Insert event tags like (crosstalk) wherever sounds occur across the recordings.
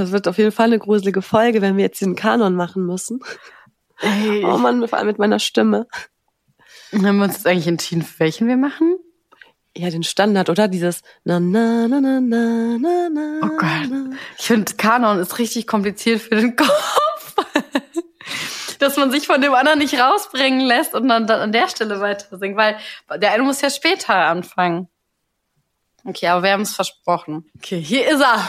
Es wird auf jeden Fall eine gruselige Folge, wenn wir jetzt den Kanon machen müssen. Ey. Oh Mann, vor allem mit meiner Stimme. Haben wir uns jetzt eigentlich entschieden, welchen wir machen? Ja, den Standard, oder? Dieses na na na na na na na. Oh Gott. Ich finde, Kanon ist richtig kompliziert für den (laughs) Kopf. Dass man sich von dem anderen nicht rausbringen lässt und dann, dann an der Stelle weiter singt, weil der eine muss ja später anfangen. Okay, aber wir haben es versprochen. Okay, hier ist er.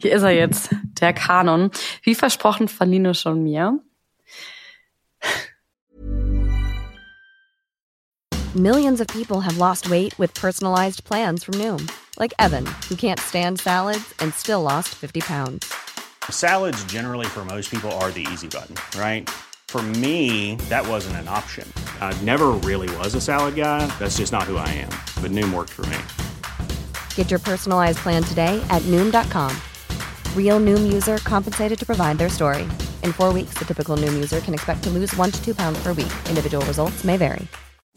Hier ist er jetzt, der Kanon. Wie versprochen von Nino schon mir. Millions of people have lost weight with personalized plans from Noom. Like Evan, who can't stand salads and still lost 50 pounds. Salads generally for most people are the easy button, right? For me, that wasn't an option. I never really was a salad guy. That's just not who I am. But Noom worked for me. Get your personalized plan today at Noom.com. Real Noom user compensated to provide their story. In four weeks, the typical Noom user can expect to lose one to two pounds per week. Individual results may vary.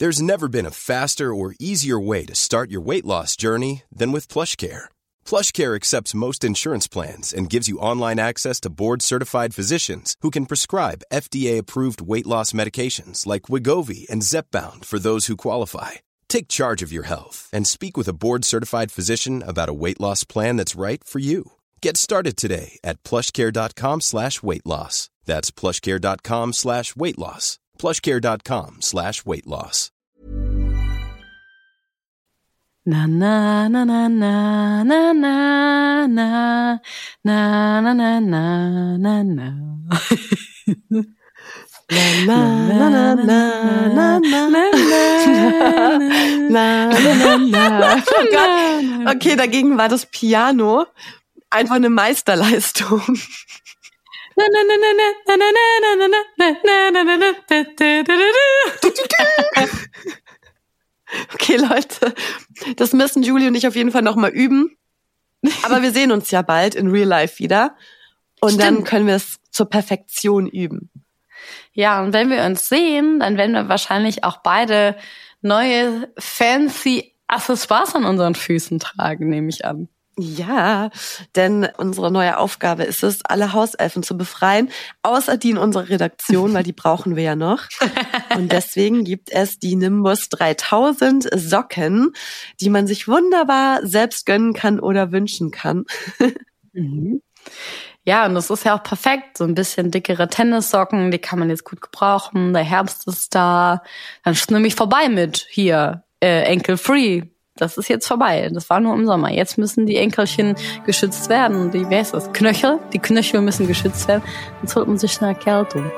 There's never been a faster or easier way to start your weight loss journey than with PlushCare. PlushCare accepts most insurance plans and gives you online access to board-certified physicians who can prescribe FDA-approved weight loss medications like Wigovi and Zepbound for those who qualify. Take charge of your health and speak with a board-certified physician about a weight loss plan that's right for you. Get started today at plushcare.com slash weight loss. That's plushcare.com slash weight loss. plushcare.com slash weight loss. Na na na na na na na na na na na na na na. Na na na na na na na na na Oh Gott. Okay, dagegen war das Piano einfach eine Meisterleistung. Okay, Leute, das müssen Julie und ich auf jeden Fall noch mal üben. Aber wir sehen uns ja bald in Real Life wieder. Und Stimmt. dann können wir es zur Perfektion üben. Ja, und wenn wir uns sehen, dann werden wir wahrscheinlich auch beide neue fancy Accessoires an unseren Füßen tragen, nehme ich an. Ja, denn unsere neue Aufgabe ist es, alle Hauselfen zu befreien, außer die in unserer Redaktion, weil die brauchen wir ja noch. Und (laughs) deswegen gibt es die Nimbus 3000 Socken, die man sich wunderbar selbst gönnen kann oder wünschen kann. (laughs) Mhm. Ja, und das ist ja auch perfekt. So ein bisschen dickere Tennissocken, die kann man jetzt gut gebrauchen. Der Herbst ist da. Dann ist nämlich vorbei mit hier, äh, Enkel Free das ist jetzt vorbei. Das war nur im Sommer. Jetzt müssen die Enkelchen geschützt werden. Die, wer ist das? Knöchel? Die Knöchel müssen geschützt werden. Sonst holt man sich eine Erkältung.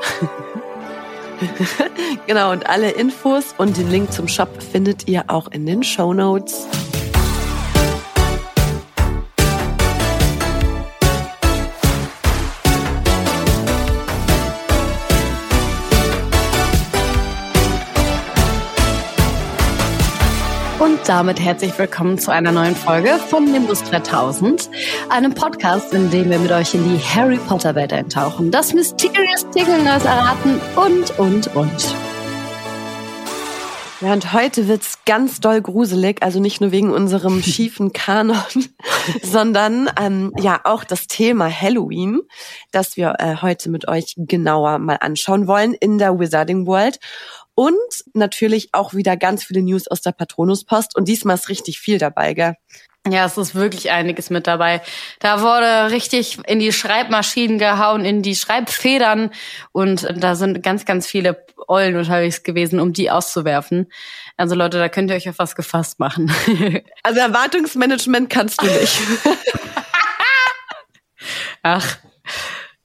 (laughs) genau, und alle Infos und den Link zum Shop findet ihr auch in den Show Notes. Damit herzlich willkommen zu einer neuen Folge von Nimbus 3000, einem Podcast, in dem wir mit euch in die Harry Potter Welt eintauchen, das Mysterious Tickelners erraten und, und, und. Ja, und heute wird's ganz doll gruselig, also nicht nur wegen unserem (laughs) schiefen Kanon, (laughs) sondern ähm, ja auch das Thema Halloween, das wir äh, heute mit euch genauer mal anschauen wollen in der Wizarding World. Und natürlich auch wieder ganz viele News aus der Patronuspost. Und diesmal ist richtig viel dabei, gell? Ja, es ist wirklich einiges mit dabei. Da wurde richtig in die Schreibmaschinen gehauen, in die Schreibfedern und da sind ganz, ganz viele Eulen unterwegs gewesen, um die auszuwerfen. Also Leute, da könnt ihr euch auf was gefasst machen. (laughs) Also Erwartungsmanagement kannst du nicht. Ach,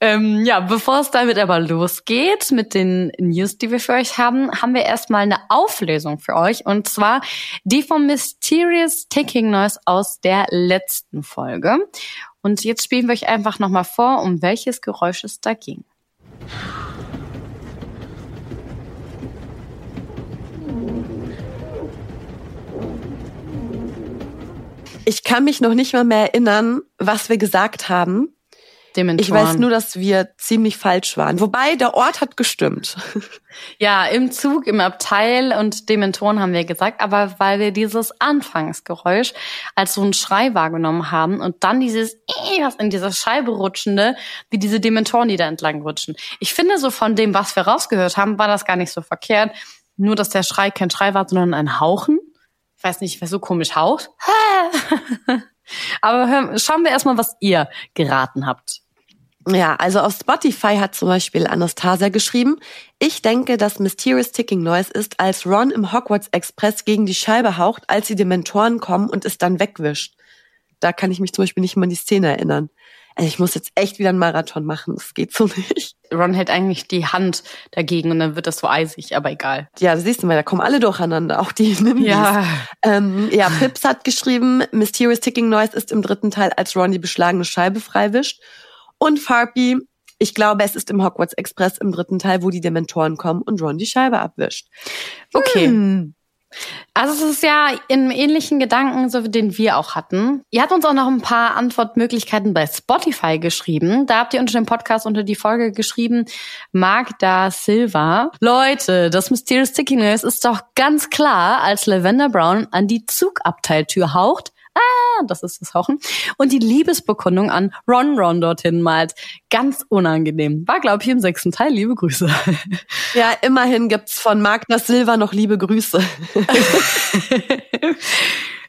ähm, ja, bevor es damit aber losgeht mit den News, die wir für euch haben, haben wir erstmal eine Auflösung für euch und zwar die vom Mysterious Ticking Noise aus der letzten Folge. Und jetzt spielen wir euch einfach nochmal vor, um welches Geräusch es da ging. Ich kann mich noch nicht mal mehr erinnern, was wir gesagt haben. Dementoren. Ich weiß nur, dass wir ziemlich falsch waren. Wobei, der Ort hat gestimmt. (laughs) Ja, im Zug, im Abteil und Dementoren haben wir gesagt, aber weil wir dieses Anfangsgeräusch als so einen Schrei wahrgenommen haben und dann dieses was in dieser Scheibe rutschende, wie diese Dementoren, die da entlang rutschen. Ich finde, so von dem, was wir rausgehört haben, war das gar nicht so verkehrt. Nur, dass der Schrei kein Schrei war, sondern ein Hauchen. Ich weiß nicht, wer so komisch haucht. (laughs) Aber hör, schauen wir erstmal, was ihr geraten habt. Ja, also auf Spotify hat zum Beispiel Anastasia geschrieben, ich denke, dass Mysterious Ticking Noise ist, als Ron im Hogwarts Express gegen die Scheibe haucht, als die Dementoren kommen und es dann wegwischt. Da kann ich mich zum Beispiel nicht mehr an die Szene erinnern. Also ich muss jetzt echt wieder einen Marathon machen. Das geht so (laughs) nicht. Ron hält eigentlich die Hand dagegen und dann wird das so eisig, aber egal. Ja, siehst du mal, da kommen alle durcheinander, auch die (laughs) Nimbys. Ja. Ähm, ja, Pips hat geschrieben, Mysterious Ticking Noise ist im dritten Teil, als Ron die beschlagene Scheibe freiwischt. Und Farpy, ich glaube, es ist im Hogwarts Express im dritten Teil, wo die Dementoren kommen und Ron die Scheibe abwischt. Okay. Hm. Also es ist ja im ähnlichen Gedanken, so wie den wir auch hatten. Ihr habt uns auch noch ein paar Antwortmöglichkeiten bei Spotify geschrieben. Da habt ihr unter dem Podcast unter die Folge geschrieben, Magda Silva. Leute, das Mysterious Stickiness ist doch ganz klar, als Lavender Brown an die Zugabteiltür haucht. Das ist das Hauchen. Und die Liebesbekundung an Ron Ron dorthin malt. Ganz unangenehm. War, glaube ich, im sechsten Teil. Liebe Grüße. (laughs) Ja, immerhin gibt's von Magda Silva noch liebe Grüße. (laughs)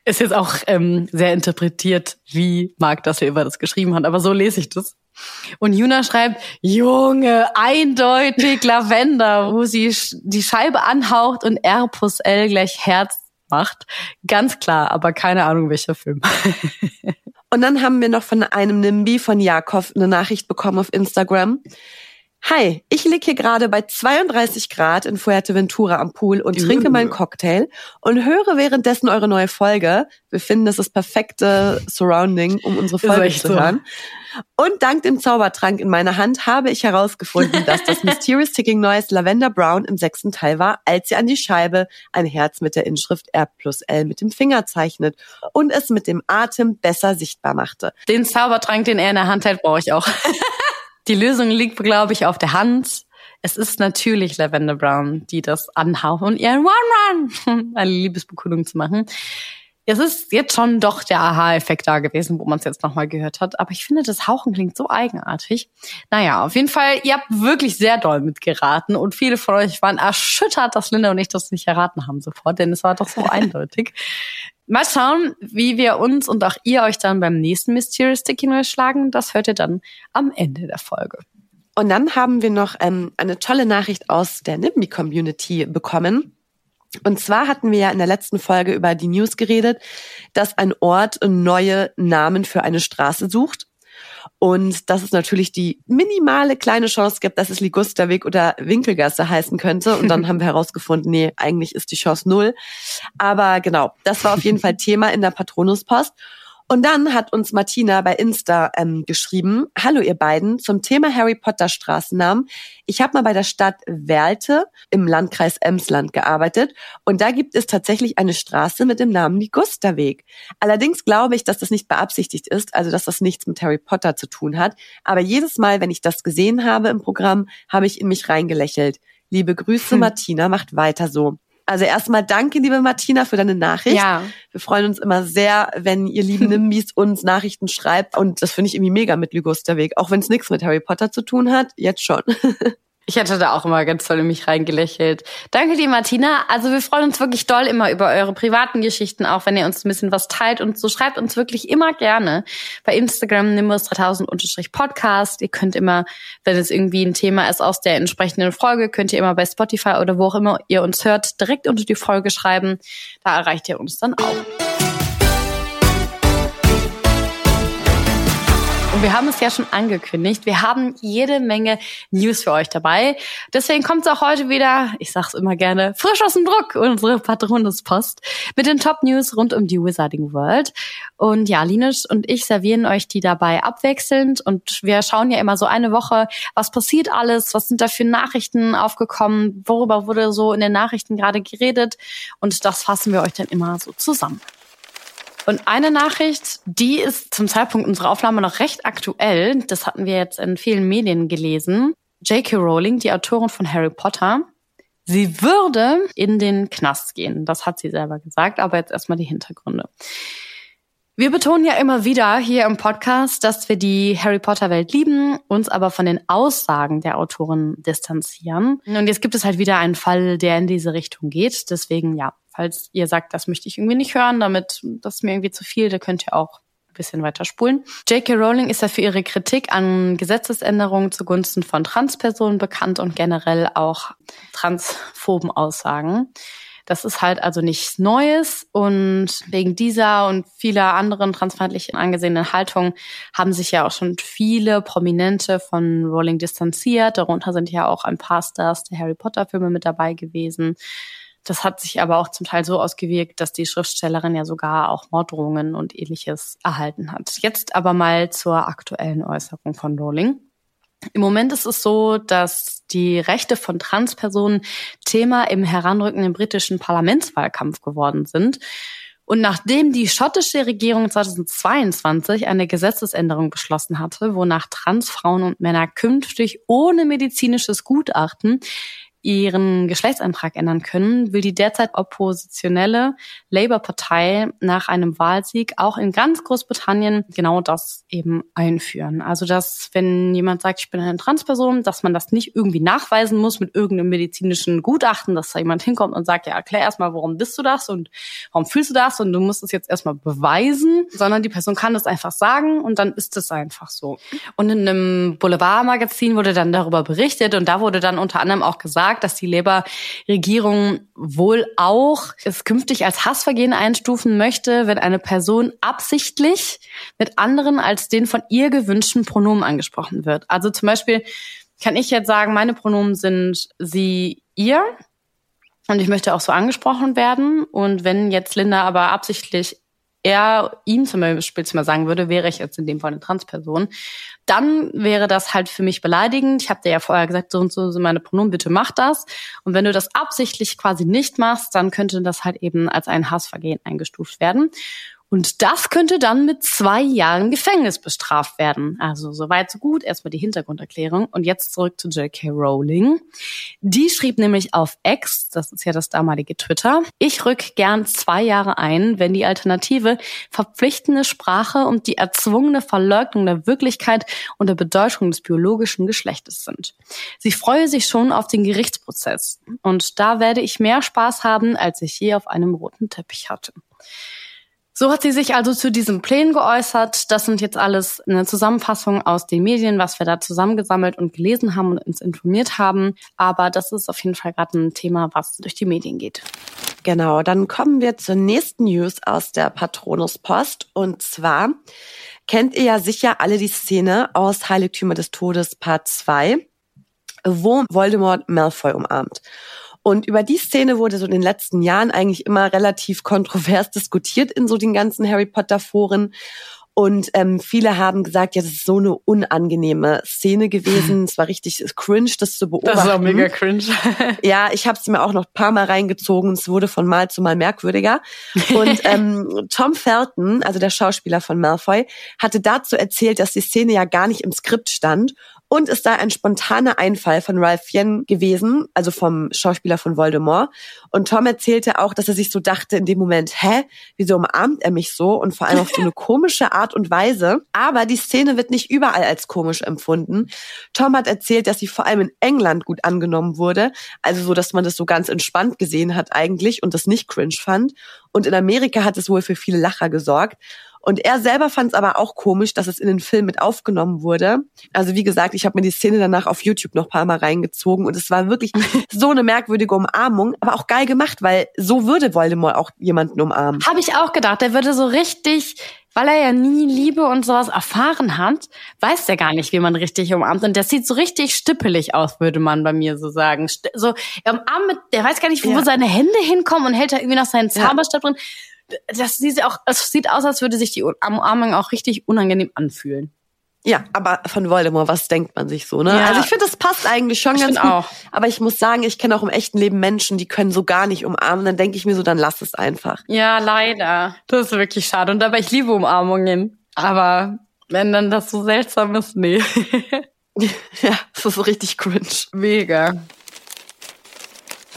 ist jetzt auch ähm, sehr interpretiert, wie Magda Silva das geschrieben hat, aber so lese ich das. Und Juna schreibt, Junge, eindeutig Lavender, wo sie die Scheibe anhaucht und R plus L gleich Herz macht. Ganz klar, aber keine Ahnung, welcher Film. (laughs) Und dann haben wir noch von einem Nimbi von Jakob eine Nachricht bekommen auf Instagram. Hi, ich lieg hier gerade bei 32 Grad in Fuerteventura am Pool und trinke meinen Cocktail und höre währenddessen eure neue Folge. Wir finden, das ist das perfekte Surrounding, um unsere Folge zu so. hören. Und dank dem Zaubertrank in meiner Hand habe ich herausgefunden, dass das (laughs) Mysterious Ticking Noise Lavender Brown im sechsten Teil war, als sie an die Scheibe ein Herz mit der Inschrift R plus L mit dem Finger zeichnet und es mit dem Atem besser sichtbar machte. Den Zaubertrank, den er in der Hand hält, brauche ich auch. (laughs) Die Lösung liegt, glaube ich, auf der Hand. Es ist natürlich Lavender Brown, die das anhaut und ihren One-Run (laughs) eine Liebesbekundung zu machen. Es ist jetzt schon doch der Aha-Effekt da gewesen, wo man es jetzt nochmal gehört hat. Aber ich finde, das Hauchen klingt so eigenartig. Naja, auf jeden Fall, ihr habt wirklich sehr doll mitgeraten und viele von euch waren erschüttert, dass Linda und ich das nicht erraten haben sofort, denn es war doch so (laughs) eindeutig. Mal schauen, wie wir uns und auch ihr euch dann beim nächsten Mysterious Noise schlagen. Das hört ihr dann am Ende der Folge. Und dann haben wir noch ähm, eine tolle Nachricht aus der NIMBY-Community bekommen. Und zwar hatten wir ja in der letzten Folge über die News geredet, dass ein Ort neue Namen für eine Straße sucht. Und dass es natürlich die minimale kleine Chance gibt, dass es Ligusterweg oder Winkelgasse heißen könnte. Und dann (laughs) haben wir herausgefunden, nee, eigentlich ist die Chance null. Aber genau, das war auf jeden Fall Thema in der Patronuspost. Und dann hat uns Martina bei Insta ähm, geschrieben, hallo ihr beiden, zum Thema Harry Potter Straßennamen. Ich habe mal bei der Stadt Werlte im Landkreis Emsland gearbeitet und da gibt es tatsächlich eine Straße mit dem Namen Ligusterweg. Allerdings glaube ich, dass das nicht beabsichtigt ist, also dass das nichts mit Harry Potter zu tun hat. Aber jedes Mal, wenn ich das gesehen habe im Programm, habe ich in mich reingelächelt. Liebe Grüße, Hm. Martina, macht weiter so. Also erstmal danke, liebe Martina, für deine Nachricht. Ja. Wir freuen uns immer sehr, wenn ihr lieben (laughs) Nimbis uns Nachrichten schreibt. Und das finde ich irgendwie mega mit Ligusterweg. Auch wenn es nichts mit Harry Potter zu tun hat, jetzt schon. (laughs) Ich hatte da auch immer ganz toll in mich reingelächelt. Danke dir, Martina. Also wir freuen uns wirklich doll immer über eure privaten Geschichten, auch wenn ihr uns ein bisschen was teilt und so schreibt uns wirklich immer gerne bei Instagram nimbus 3000 Podcast. Ihr könnt immer, wenn es irgendwie ein Thema ist aus der entsprechenden Folge, könnt ihr immer bei Spotify oder wo auch immer ihr uns hört, direkt unter die Folge schreiben. Da erreicht ihr uns dann auch. Und wir haben es ja schon angekündigt. Wir haben jede Menge News für euch dabei. Deswegen kommt es auch heute wieder, ich sag's immer gerne, frisch aus dem Druck, unsere Patronuspost mit den Top-News rund um die Wizarding World. Und ja, Linus und ich servieren euch die dabei abwechselnd. Und wir schauen ja immer so eine Woche, was passiert alles, was sind da für Nachrichten aufgekommen, worüber wurde so in den Nachrichten gerade geredet. Und das fassen wir euch dann immer so zusammen. Und eine Nachricht, die ist zum Zeitpunkt unserer Aufnahme noch recht aktuell. Das hatten wir jetzt in vielen Medien gelesen. J.K. Rowling, die Autorin von Harry Potter, sie würde in den Knast gehen. Das hat sie selber gesagt, aber jetzt erstmal die Hintergründe. Wir betonen ja immer wieder hier im Podcast, dass wir die Harry Potter Welt lieben, uns aber von den Aussagen der Autoren distanzieren. Und jetzt gibt es halt wieder einen Fall, der in diese Richtung geht. Deswegen ja, falls ihr sagt, das möchte ich irgendwie nicht hören, damit das ist mir irgendwie zu viel, da könnt ihr auch ein bisschen weiter spulen. J.K. Rowling ist ja für ihre Kritik an Gesetzesänderungen zugunsten von Transpersonen bekannt und generell auch transphoben Aussagen. Das ist halt also nichts Neues und wegen dieser und vieler anderen transfeindlich angesehenen Haltungen haben sich ja auch schon viele Prominente von Rowling distanziert. Darunter sind ja auch ein paar Stars der Harry Potter Filme mit dabei gewesen. Das hat sich aber auch zum Teil so ausgewirkt, dass die Schriftstellerin ja sogar auch Morddrohungen und ähnliches erhalten hat. Jetzt aber mal zur aktuellen Äußerung von Rowling. Im Moment ist es so, dass die Rechte von Transpersonen Thema im heranrückenden britischen Parlamentswahlkampf geworden sind. Und nachdem die schottische Regierung 2022 eine Gesetzesänderung beschlossen hatte, wonach Transfrauen und Männer künftig ohne medizinisches Gutachten ihren Geschlechtsantrag ändern können, will die derzeit oppositionelle Labour-Partei nach einem Wahlsieg auch in ganz Großbritannien genau das eben einführen. Also dass, wenn jemand sagt, ich bin eine Transperson, dass man das nicht irgendwie nachweisen muss mit irgendeinem medizinischen Gutachten, dass da jemand hinkommt und sagt, ja, erklär erstmal, warum bist du das und warum fühlst du das und du musst es jetzt erstmal beweisen, sondern die Person kann das einfach sagen und dann ist es einfach so. Und in einem Boulevardmagazin wurde dann darüber berichtet und da wurde dann unter anderem auch gesagt, gesagt, dass die Labour-Regierung wohl auch es künftig als Hassvergehen einstufen möchte, wenn eine Person absichtlich mit anderen als den von ihr gewünschten Pronomen angesprochen wird. Also zum Beispiel kann ich jetzt sagen, meine Pronomen sind sie, ihr. Und ich möchte auch so angesprochen werden. Und wenn jetzt Linda aber absichtlich er ihm zum Beispiel mal sagen würde, wäre ich jetzt in dem Fall eine Transperson, dann wäre das halt für mich beleidigend. Ich habe dir ja vorher gesagt, so und so sind meine Pronomen, bitte mach das. Und wenn du das absichtlich quasi nicht machst, dann könnte das halt eben als ein Hassvergehen eingestuft werden. Und das könnte dann mit zwei Jahren Gefängnis bestraft werden. Also soweit so gut. Erstmal die Hintergrunderklärung. Und jetzt zurück zu J.K. Rowling. Die schrieb nämlich auf X, das ist ja das damalige Twitter, ich rück gern zwei Jahre ein, wenn die Alternative verpflichtende Sprache und die erzwungene Verleugnung der Wirklichkeit und der Bedeutung des biologischen Geschlechtes sind. Sie freue sich schon auf den Gerichtsprozess. Und da werde ich mehr Spaß haben, als ich je auf einem roten Teppich hatte. So hat sie sich also zu diesem Plänen geäußert. Das sind jetzt alles eine Zusammenfassung aus den Medien, was wir da zusammengesammelt und gelesen haben und uns informiert haben. Aber das ist auf jeden Fall gerade ein Thema, was durch die Medien geht. Genau, dann kommen wir zur nächsten News aus der Patronuspost. Und zwar kennt ihr ja sicher alle die Szene aus Heiligtümer des Todes Part 2, wo Voldemort Malfoy umarmt. Und über die Szene wurde so in den letzten Jahren eigentlich immer relativ kontrovers diskutiert in so den ganzen Harry Potter Foren. Und ähm, viele haben gesagt, ja, das ist so eine unangenehme Szene gewesen. Es war richtig cringe, das zu beobachten. Das ist auch mega cringe. (laughs) ja, ich habe es mir auch noch ein paar Mal reingezogen. Es wurde von Mal zu Mal merkwürdiger. Und (laughs) ähm, Tom Felton, also der Schauspieler von Malfoy, hatte dazu erzählt, dass die Szene ja gar nicht im Skript stand und es sei ein spontaner Einfall von Ralph Fiennes gewesen, also vom Schauspieler von Voldemort. Und Tom erzählte auch, dass er sich so dachte in dem Moment, hä, wieso umarmt er mich so? Und vor allem auf so eine (laughs) komische Art und Weise. Aber die Szene wird nicht überall als komisch empfunden. Tom hat erzählt, dass sie vor allem in England gut angenommen wurde. Also so, dass man das so ganz entspannt gesehen hat eigentlich und das nicht cringe fand. Und in Amerika hat es wohl für viele Lacher gesorgt. Und er selber fand es aber auch komisch, dass es in den Film mit aufgenommen wurde. Also wie gesagt, ich habe mir die Szene danach auf YouTube noch paar Mal reingezogen und es war wirklich (laughs) so eine merkwürdige Umarmung, aber auch geil gemacht, weil so würde Voldemort auch jemanden umarmen. Habe ich auch gedacht, der würde so richtig weil er ja nie Liebe und sowas erfahren hat, weiß er gar nicht, wie man richtig umarmt. Und der sieht so richtig stippelig aus, würde man bei mir so sagen. So, er umarmt mit, der weiß gar nicht, wo ja. seine Hände hinkommen und hält da irgendwie noch seinen Zauberstab ja. drin das sieht auch, es sieht aus, als würde sich die Umarmung auch richtig unangenehm anfühlen. Ja, aber von Voldemort, was denkt man sich so, ne? Ja. Also ich finde, das passt eigentlich schon Ich ganz gut. auch. Aber ich muss sagen, ich kenne auch im echten Leben Menschen, die können so gar nicht umarmen. Dann denke ich mir so, dann lass es einfach. Ja, leider. Das ist wirklich schade. Und dabei, ich liebe Umarmungen. Aber wenn dann das so seltsam ist, nee. (laughs) ja, das ist so richtig cringe. Mega.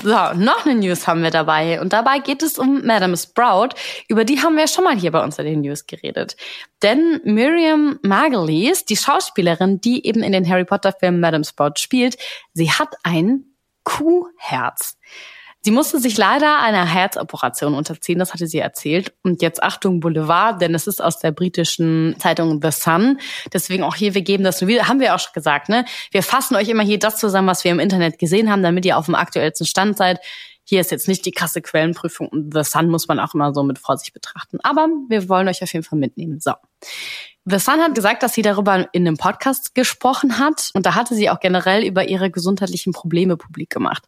So, noch eine News haben wir dabei. Und dabei geht es um Madame Sprout. Über die haben wir schon mal hier bei uns in den News geredet. Denn Miriam Margolyes, die Schauspielerin, die eben in den Harry Potter Filmen Madame Sprout spielt, sie hat ein Kuhherz. Sie musste sich leider einer Herzoperation unterziehen, das hatte sie erzählt. Und jetzt Achtung Boulevard, denn es ist aus der britischen Zeitung The Sun. Deswegen auch hier, wir geben das nur wieder, haben wir auch schon gesagt, ne? Wir fassen euch immer hier das zusammen, was wir im Internet gesehen haben, damit ihr auf dem aktuellsten Stand seid. Hier ist jetzt nicht die krasse Quellenprüfung und The Sun muss man auch immer so mit Vorsicht betrachten. Aber wir wollen euch auf jeden Fall mitnehmen. So. The Sun hat gesagt, dass sie darüber in einem Podcast gesprochen hat und da hatte sie auch generell über ihre gesundheitlichen Probleme publik gemacht.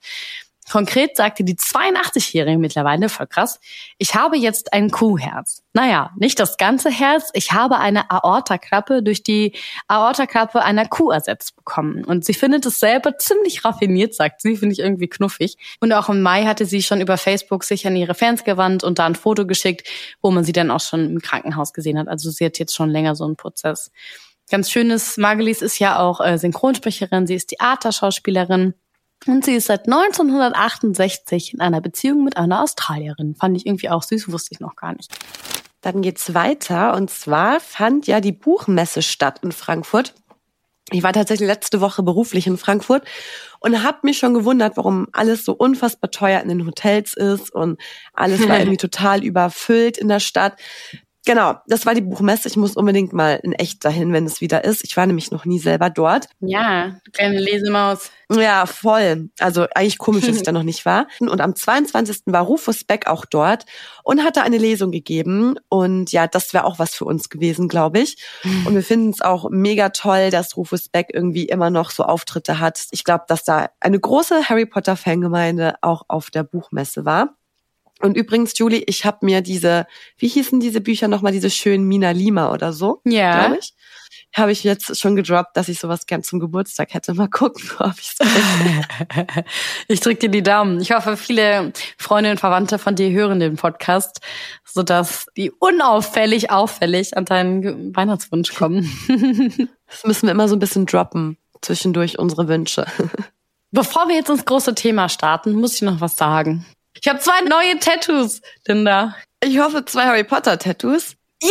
Konkret sagte die 82-Jährige mittlerweile, voll krass, ich habe jetzt ein Kuhherz. Naja, nicht das ganze Herz, ich habe eine Aortaklappe durch die Aortaklappe einer Kuh ersetzt bekommen. Und sie findet es selber ziemlich raffiniert, sagt sie, finde ich irgendwie knuffig. Und auch im Mai hatte sie schon über Facebook sich an ihre Fans gewandt und da ein Foto geschickt, wo man sie dann auch schon im Krankenhaus gesehen hat. Also sie hat jetzt schon länger so einen Prozess. Ganz schönes, Margelis ist ja auch äh, Synchronsprecherin, sie ist Theaterschauspielerin. Und sie ist seit 1968 in einer Beziehung mit einer Australierin. Fand ich irgendwie auch süß, wusste ich noch gar nicht. Dann geht's weiter. Und zwar fand ja die Buchmesse statt in Frankfurt. Ich war tatsächlich letzte Woche beruflich in Frankfurt und habe mich schon gewundert, warum alles so unfassbar teuer in den Hotels ist und alles war (laughs) irgendwie total überfüllt in der Stadt. Genau, das war die Buchmesse. Ich muss unbedingt mal in echt dahin, wenn es wieder ist. Ich war nämlich noch nie selber dort. Ja, kleine Lesemaus. Ja, voll. Also eigentlich komisch, dass ich (laughs) da noch nicht war. Und am 22. war Rufus Beck auch dort und hatte eine Lesung gegeben. Und ja, das wäre auch was für uns gewesen, glaube ich. Und wir finden es auch mega toll, dass Rufus Beck irgendwie immer noch so Auftritte hat. Ich glaube, dass da eine große Harry Potter Fangemeinde auch auf der Buchmesse war. Und übrigens, Julie, ich habe mir diese, wie hießen diese Bücher nochmal, diese schönen Mina Lima oder so, Ja. glaube ich, habe ich jetzt schon gedroppt, dass ich sowas gern zum Geburtstag hätte. Mal gucken, (laughs) ob (laughs) ich es Ich drücke dir die Daumen. Ich hoffe, viele Freunde und Verwandte von dir hören den Podcast, sodass die unauffällig auffällig an deinen Weihnachtswunsch kommen. (laughs) Das müssen wir immer so ein bisschen droppen, zwischendurch unsere Wünsche. Bevor wir jetzt ins große Thema starten, muss ich noch was sagen. Ich habe zwei neue Tattoos, Linda. Ich hoffe, zwei Harry Potter Tattoos. Ja!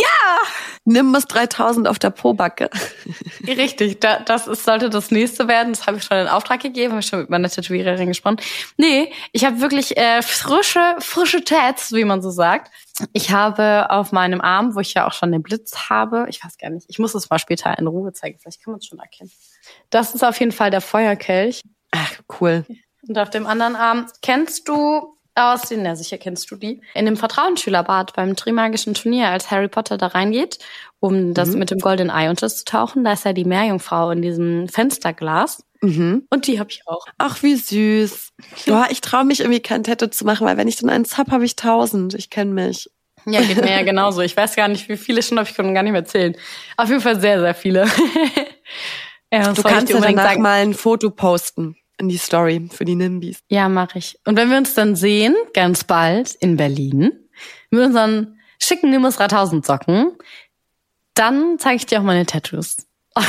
Nimbus 3000 auf der Pobacke. (laughs) Richtig, da, das ist, sollte das nächste werden. Das habe ich schon in Auftrag gegeben, habe ich schon mit meiner Tätowiererin gesprochen. Nee, ich habe wirklich äh, frische, frische Tats, wie man so sagt. Ich habe auf meinem Arm, wo ich ja auch schon den Blitz habe, ich weiß gar nicht, ich muss es mal später in Ruhe zeigen, vielleicht kann man es schon erkennen. Das ist auf jeden Fall der Feuerkelch. Ach, cool. Und auf dem anderen Arm kennst du aus den, na sicher kennst du die, in dem Vertrauensschülerbad beim Trimagischen Turnier, als Harry Potter da reingeht, um das mit dem Golden Eye unterzutauchen, da ist ja die Meerjungfrau in diesem Fensterglas. Mhm. Und die habe ich auch. Ach, wie süß. Boah, ich traue mich irgendwie kein Tattoo zu machen, weil wenn ich dann eins hab, habe ich tausend. Ich kenne mich. Ja, geht mir ja genauso. Ich weiß gar nicht, wie viele schon habe ich kann gar nicht mehr zählen. Auf jeden Fall sehr, sehr viele. (laughs) ja, Du kannst dir ja unbedingt danach sagen. mal ein Foto posten in die Story für die Nimbis. Ja, mache ich. Und wenn wir uns dann sehen, ganz bald in Berlin, mit unseren schicken Nimbus 3000 Socken, dann zeige ich dir auch meine Tattoos. (laughs)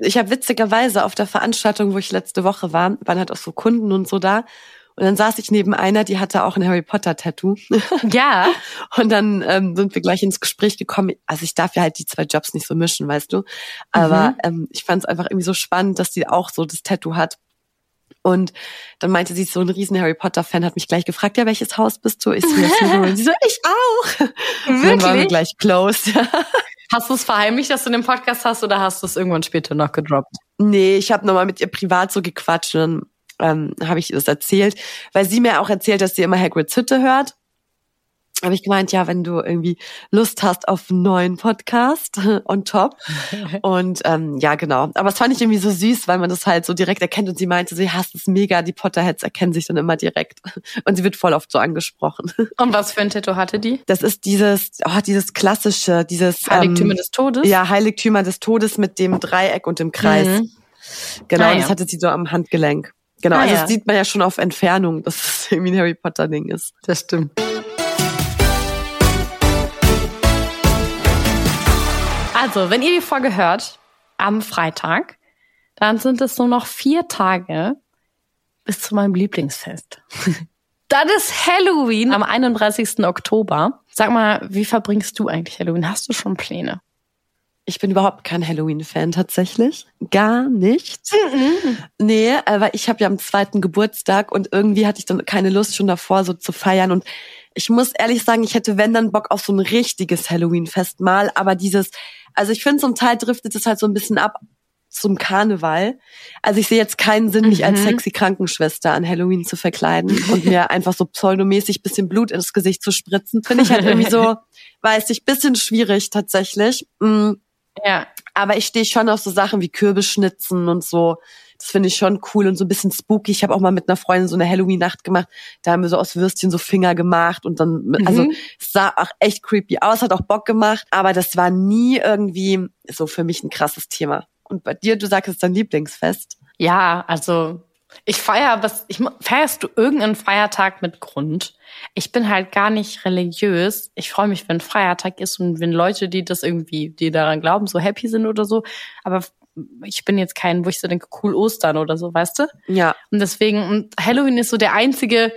Ich habe witzigerweise auf der Veranstaltung, wo ich letzte Woche war, waren halt auch so Kunden und so da. Und dann saß ich neben einer, die hatte auch ein Harry Potter Tattoo. (laughs) Ja. Und dann ähm, sind wir gleich ins Gespräch gekommen. Also ich darf ja halt die zwei Jobs nicht so mischen, weißt du. Aber ähm, ich fand es einfach irgendwie so spannend, dass die auch so das Tattoo hat. Und dann meinte sie, so ein riesen Harry Potter Fan, hat mich gleich gefragt, ja, welches Haus bist du? Ich so, Slytherin. sie so, ich auch. Und dann waren wir Wirklich? gleich close. (laughs) Hast du es verheimlicht, dass du den Podcast hast oder hast du es irgendwann später noch gedroppt? Nee, ich habe nochmal mit ihr privat so gequatscht und dann ähm, habe ich ihr das erzählt, weil sie mir auch erzählt, dass sie immer Hagrids Hütte hört. Habe ich gemeint, ja, wenn du irgendwie Lust hast auf einen neuen Podcast (laughs) on top. (laughs) Und ähm, ja, genau. Aber es fand ich irgendwie so süß, weil man das halt so direkt erkennt. Und sie meinte, sie hasst es mega. Die Potterheads erkennen sich dann immer direkt. (laughs) Und sie wird voll oft so angesprochen. Und was für ein Tattoo hatte die? Das ist dieses, oh, dieses klassische, dieses Heiligtümer ähm, des Todes? Ja, Heiligtümer des Todes mit dem Dreieck und dem Kreis. Mhm. Genau, Ah, ja. das hatte sie so am Handgelenk. Genau, Ah, also ja. das sieht man ja schon auf Entfernung, dass es irgendwie ein Harry Potter Ding ist. Das stimmt. Also, wenn ihr die Folge hört, am Freitag, dann sind es nur noch vier Tage bis zu meinem Lieblingsfest. (laughs) Dann ist Halloween am 31. Oktober. Sag mal, wie verbringst du eigentlich Halloween? Hast du schon Pläne? Ich bin überhaupt kein Halloween-Fan tatsächlich. Gar nicht. Nee, äh, weil ich habe ja am zweiten Geburtstag und irgendwie hatte ich dann keine Lust schon davor so zu feiern. Und ich muss ehrlich sagen, ich hätte, wenn dann Bock auf so ein richtiges Halloween-Fest mal. Aber dieses, also ich finde, zum Teil driftet es halt so ein bisschen ab zum Karneval. Also ich sehe jetzt keinen Sinn, mich als Mhm. sexy Krankenschwester an Halloween zu verkleiden und mir (laughs) einfach so pseudomäßig bisschen Blut ins Gesicht zu spritzen. Finde ich halt irgendwie so, (laughs) weiß ich, bisschen schwierig tatsächlich. Mm. Ja. Aber ich stehe schon auf so Sachen wie Kürbisschnitzen und so. Das finde ich schon cool und so ein bisschen spooky. Ich habe auch mal mit einer Freundin so eine Halloween-Nacht gemacht. Da haben wir so aus Würstchen so Finger gemacht und dann, also Mhm. es sah auch echt creepy aus, hat auch Bock gemacht. Aber das war nie irgendwie so für mich ein krasses Thema. Und bei dir, du sagst, es ist dein Lieblingsfest. Ja, also ich feier was, ich, feierst du irgendeinen Feiertag mit Grund? Ich bin halt gar nicht religiös. Ich freue mich, wenn Feiertag ist und wenn Leute, die das irgendwie, die daran glauben, so happy sind oder so. Aber ich bin jetzt kein, wo ich so denke, cool Ostern oder so, weißt du? Ja, Und deswegen, und Halloween ist so der einzige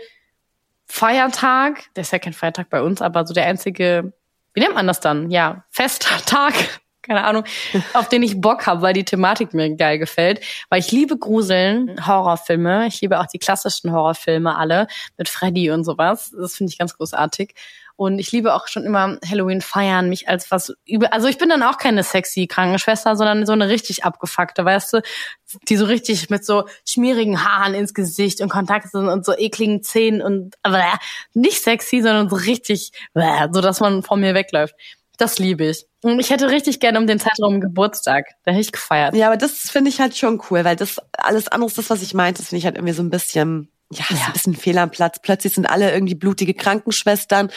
Feiertag, der ist ja kein Feiertag bei uns, aber so der einzige, wie nennt man das dann? Ja, Festtag, (laughs) keine Ahnung, (laughs) auf den ich Bock habe, weil die Thematik mir geil gefällt. Weil ich liebe Gruseln, Horrorfilme. Ich liebe auch die klassischen Horrorfilme alle mit Freddy und sowas. Das finde ich ganz großartig. Und ich liebe auch schon immer Halloween feiern, mich als was über. Also ich bin dann auch keine sexy Krankenschwester, sondern so eine richtig abgefuckte, weißt du, die so richtig mit so schmierigen Haaren ins Gesicht und Kontakt sind und so ekligen Zähnen und aber nicht sexy, sondern so richtig, so dass man von mir wegläuft. Das liebe ich. Und ich hätte richtig gerne um den Zeitraum Geburtstag. Da hätte ich gefeiert. ja, aber das finde ich halt schon cool, weil das alles andere, das, was ich meinte, das finde ich halt irgendwie so ein bisschen, ja, ist Ja. ein bisschen fehl am Platz. Plötzlich sind alle irgendwie blutige Krankenschwestern.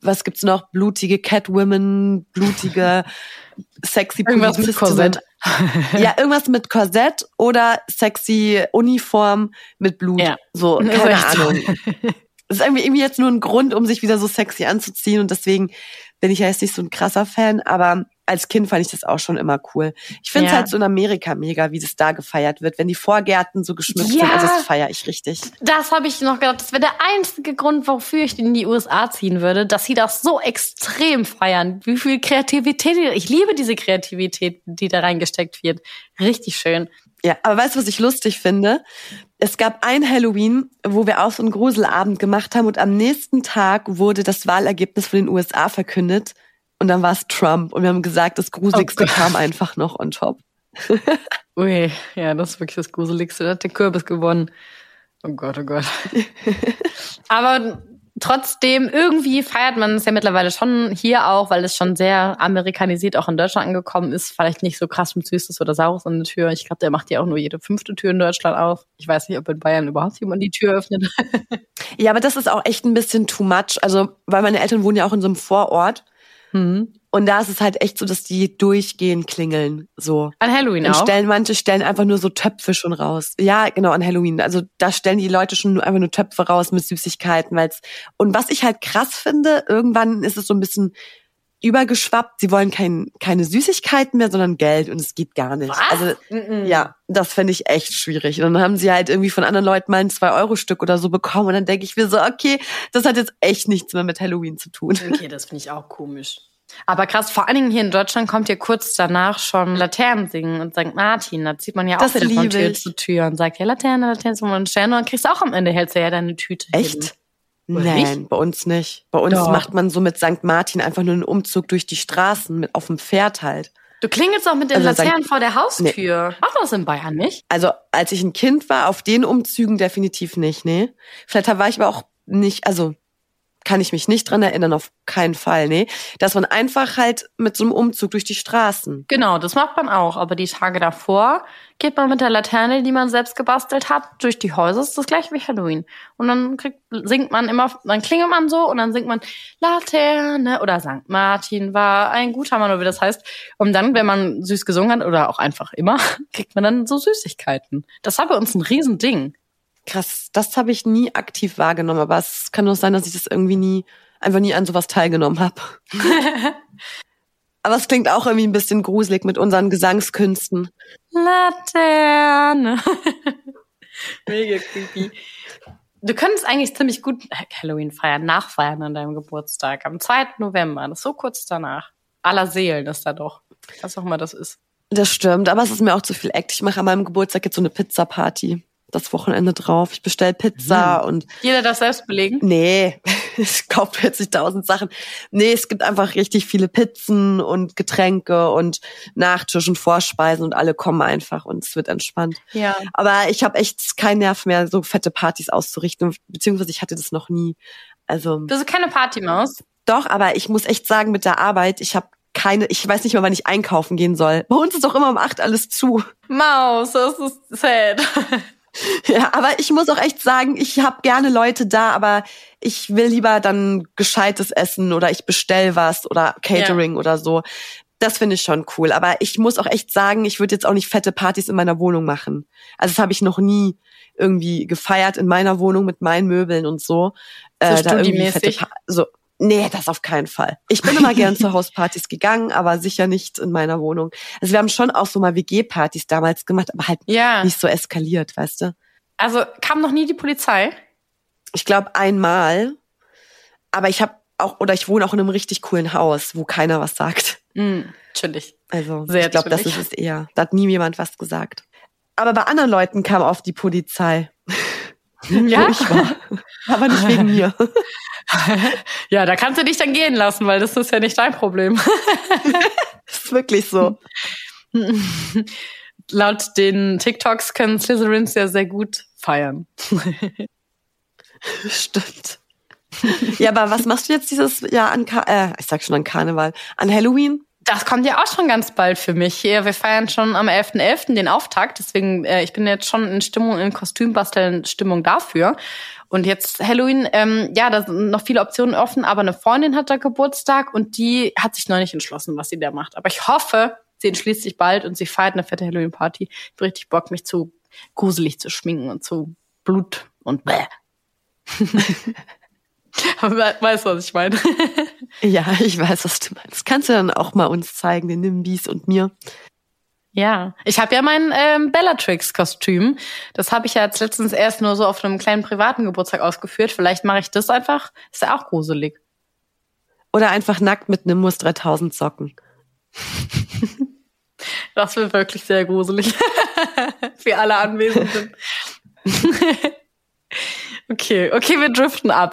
Was gibt's noch? Blutige Catwomen, blutige (laughs) sexy Irgendwas mit. Korsett. (laughs) Ja, irgendwas mit Korsett oder sexy Uniform mit Blut. Ja. So, Ist keine so. Ahnung. (laughs) Das ist irgendwie, irgendwie jetzt nur ein Grund, um sich wieder so sexy anzuziehen und deswegen bin ich ja jetzt nicht so ein krasser Fan, aber als Kind fand ich das auch schon immer cool. Ich finde es Ja. halt so in Amerika mega, wie das da gefeiert wird, wenn die Vorgärten so geschmückt sind. Ja. Also das feiere ich richtig. Das habe ich noch gedacht. Das wäre der einzige Grund, wofür ich in die USA ziehen würde, dass sie das so extrem feiern. Wie viel Kreativität. Ich liebe diese Kreativität, die da reingesteckt wird. Richtig schön. Ja, aber weißt du, was ich lustig finde? Es gab ein Halloween, wo wir auch so einen Gruselabend gemacht haben und am nächsten Tag wurde das Wahlergebnis von den USA verkündet und dann war es Trump und wir haben gesagt, das Gruseligste Oh kam einfach noch on top. (laughs) Ui, ja, das ist wirklich das Gruseligste. Da hat der Kürbis gewonnen. Oh Gott, oh Gott. (laughs) Aber trotzdem, irgendwie feiert man es ja mittlerweile schon hier auch, weil es schon sehr amerikanisiert auch in Deutschland angekommen ist. Vielleicht nicht so krass mit Süßes oder Saures an der Tür. Ich glaube, der macht ja auch nur jede fünfte Tür in Deutschland auf. Ich weiß nicht, ob in Bayern überhaupt jemand die Tür öffnet. (laughs) Ja, aber das ist auch echt ein bisschen too much. Also, weil meine Eltern wohnen ja auch in so einem Vorort. Hm. Und da ist es halt echt so, dass die durchgehend klingeln. So. An Halloween Und auch. stellen, manche stellen einfach nur so Töpfe schon raus. Ja, genau, an Halloween. Also da stellen die Leute schon einfach nur Töpfe raus mit Süßigkeiten. Weil's, und was ich halt krass finde, irgendwann ist es so ein bisschen übergeschwappt. Sie wollen kein, keine Süßigkeiten mehr, sondern Geld. Und es geht gar nicht. Was? Also Mhm. ja, das finde ich echt schwierig. Und dann haben sie halt irgendwie von anderen Leuten mal ein 2-Euro-Stück oder so bekommen. Und dann denke ich mir so, okay, das hat jetzt echt nichts mehr mit Halloween zu tun. Okay, das finde ich auch komisch. Aber krass, vor allen Dingen hier in Deutschland kommt ja kurz danach schon Laternen singen und St. Martin. Da zieht man ja auch Das wieder von Tür ich. zu Tür und sagt, ja, Laterne, Laterne, so ein Stern. Und dann kriegst du auch am Ende, hältst du ja deine Tüte. hin. Echt? Oder Nein, nicht? bei uns nicht. Bei uns Doch. macht man so mit St. Martin einfach nur einen Umzug durch die Straßen mit auf dem Pferd halt. Du klingelst auch mit den Also St. Laternen vor der Haustür. Macht man das in Bayern nicht? Also als ich ein Kind war, auf den Umzügen definitiv nicht, nee. Vielleicht war ich aber auch nicht, also kann ich mich nicht dran erinnern, auf keinen Fall, nee. Dass man einfach halt mit so einem Umzug durch die Straßen. Genau, das macht man auch. Aber die Tage davor geht man mit der Laterne, die man selbst gebastelt hat, durch die Häuser. Das ist das gleiche wie Halloween. Und dann kriegt, singt man immer, dann klingelt man so und dann singt man Laterne oder St. Martin war ein guter Mann, oder wie das heißt. Und dann, wenn man süß gesungen hat oder auch einfach immer, (laughs) kriegt man dann so Süßigkeiten. Das war bei uns ein Riesending. Krass, das habe ich nie aktiv wahrgenommen, aber es kann nur sein, dass ich das irgendwie nie, einfach nie an sowas teilgenommen habe. (laughs) aber es klingt auch irgendwie ein bisschen gruselig mit unseren Gesangskünsten. Laterne. (laughs) Mega creepy. Du könntest eigentlich ziemlich gut Halloween feiern, nachfeiern an deinem Geburtstag. Am 2. November, das ist so kurz danach. Aller Seelen ist da doch. Was auch immer das ist. Das stimmt, aber es ist mir auch zu viel Act. Ich mache an meinem Geburtstag jetzt so eine Pizza-Party das Wochenende drauf. Ich bestell Pizza mhm. und. Jeder das selbst belegen? Nee, (laughs) ich kaufe jetzt tausend Sachen. Nee, es gibt einfach richtig viele Pizzen und Getränke und Nachtisch und Vorspeisen und alle kommen einfach und es wird entspannt. Ja. Aber ich habe echt keinen Nerv mehr, so fette Partys auszurichten, beziehungsweise ich hatte das noch nie. Also. Du bist keine Partymaus? Doch, aber ich muss echt sagen, mit der Arbeit, ich habe keine, ich weiß nicht mal, wann ich einkaufen gehen soll. Bei uns ist doch immer um acht alles zu. Maus, das ist sad. (laughs) (laughs) Ja, aber ich muss auch echt sagen, ich habe gerne Leute da, aber ich will lieber dann gescheites Essen oder ich bestell was oder Catering ja. oder so. Das finde ich schon cool. Aber ich muss auch echt sagen, ich würde jetzt auch nicht fette Partys in meiner Wohnung machen. Also das habe ich noch nie irgendwie gefeiert in meiner Wohnung mit meinen Möbeln und so. so äh, da irgendwie fette so Nee, das auf keinen Fall. Ich bin immer gern (laughs) zu Hauspartys gegangen, aber sicher nicht in meiner Wohnung. Also wir haben schon auch so mal WG-Partys damals gemacht, aber halt ja. nicht so eskaliert, weißt du? Also kam noch nie die Polizei? Ich glaube einmal, aber ich habe auch oder ich wohne auch in einem richtig coolen Haus, wo keiner was sagt. Mm, chillig. Also Sehr ich glaube, das ist es eher. Da hat nie jemand was gesagt. Aber bei anderen Leuten kam oft die Polizei. Ja. ich war. (laughs) Aber nicht wegen mir. (laughs) ja, da kannst du dich dann gehen lassen, weil das ist ja nicht dein Problem. (laughs) das ist wirklich so. Laut den TikToks können Slytherins ja sehr gut feiern. Stimmt. Ja, aber was machst du jetzt dieses Jahr an, Kar äh, ich sag schon an Karneval, an Halloween? Das kommt ja auch schon ganz bald für mich. Ja, wir feiern schon am 11.11. .11. den Auftakt. Deswegen, äh, ich bin jetzt schon in Stimmung, in Kostümbasteln Stimmung dafür. Und jetzt Halloween, ähm, ja, da sind noch viele Optionen offen, aber eine Freundin hat da Geburtstag und die hat sich noch nicht entschlossen, was sie da macht. Aber ich hoffe, sie entschließt sich bald und sie feiert eine fette Halloween-Party. Ich habe richtig Bock, mich zu gruselig zu schminken und zu Blut und bäh. (laughs) (laughs) weißt du, was ich meine? (laughs) ja, ich weiß, was du meinst. Kannst du dann auch mal uns zeigen, den Nimbis und mir? Ja, ich habe ja mein ähm, Bellatrix-Kostüm. Das habe ich ja jetzt letztens erst nur so auf einem kleinen privaten Geburtstag ausgeführt. Vielleicht mache ich das einfach. Ist ja auch gruselig. Oder einfach nackt mit Nimbus 3000 Socken. (laughs) das wird wirklich sehr gruselig. Für alle Anwesenden. okay, okay, wir driften ab.